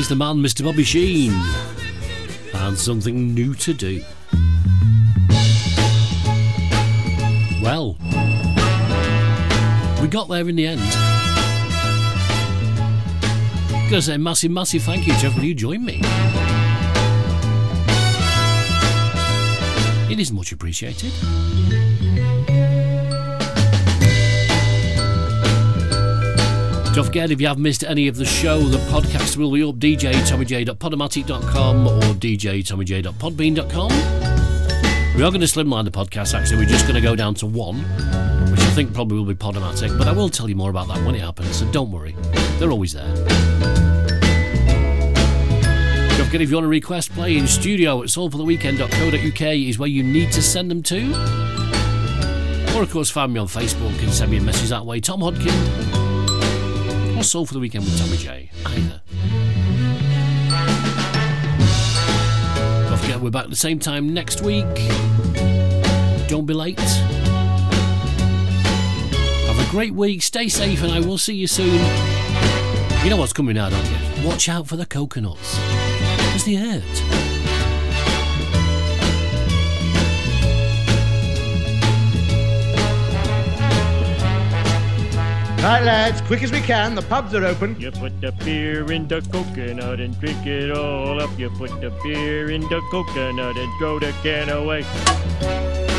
Is the man, Mr. Bobby Sheen. And something new to do. Well, we got there in the end. Gotta say, uh, massive, massive thank you to everybody who joined me. It is much appreciated. Don't forget, if you have missed any of the show, the podcast will be up djtommyj.podomatic.com or djtommyj.podbean.com. We are going to slimline the podcast, actually. We're just going to go down to one, which I think probably will be Podomatic, but I will tell you more about that when it happens, so don't worry. They're always there. Don't forget, if you want to request play in studio at soulfortheweekend.co.uk is where you need to send them to. Or, of course, find me on Facebook and send me a message that way. Tom Hodkin or Soul for the Weekend with Tommy J. Either. Don't forget, we're back at the same time next week. Don't be late. Have a great week, stay safe, and I will see you soon. You know what's coming now, don't you? Watch out for the coconuts. Because they hurt. Right, lads, quick as we can. The pubs are open. You put the beer in the coconut and drink it all up. You put the beer in the coconut and throw the can away.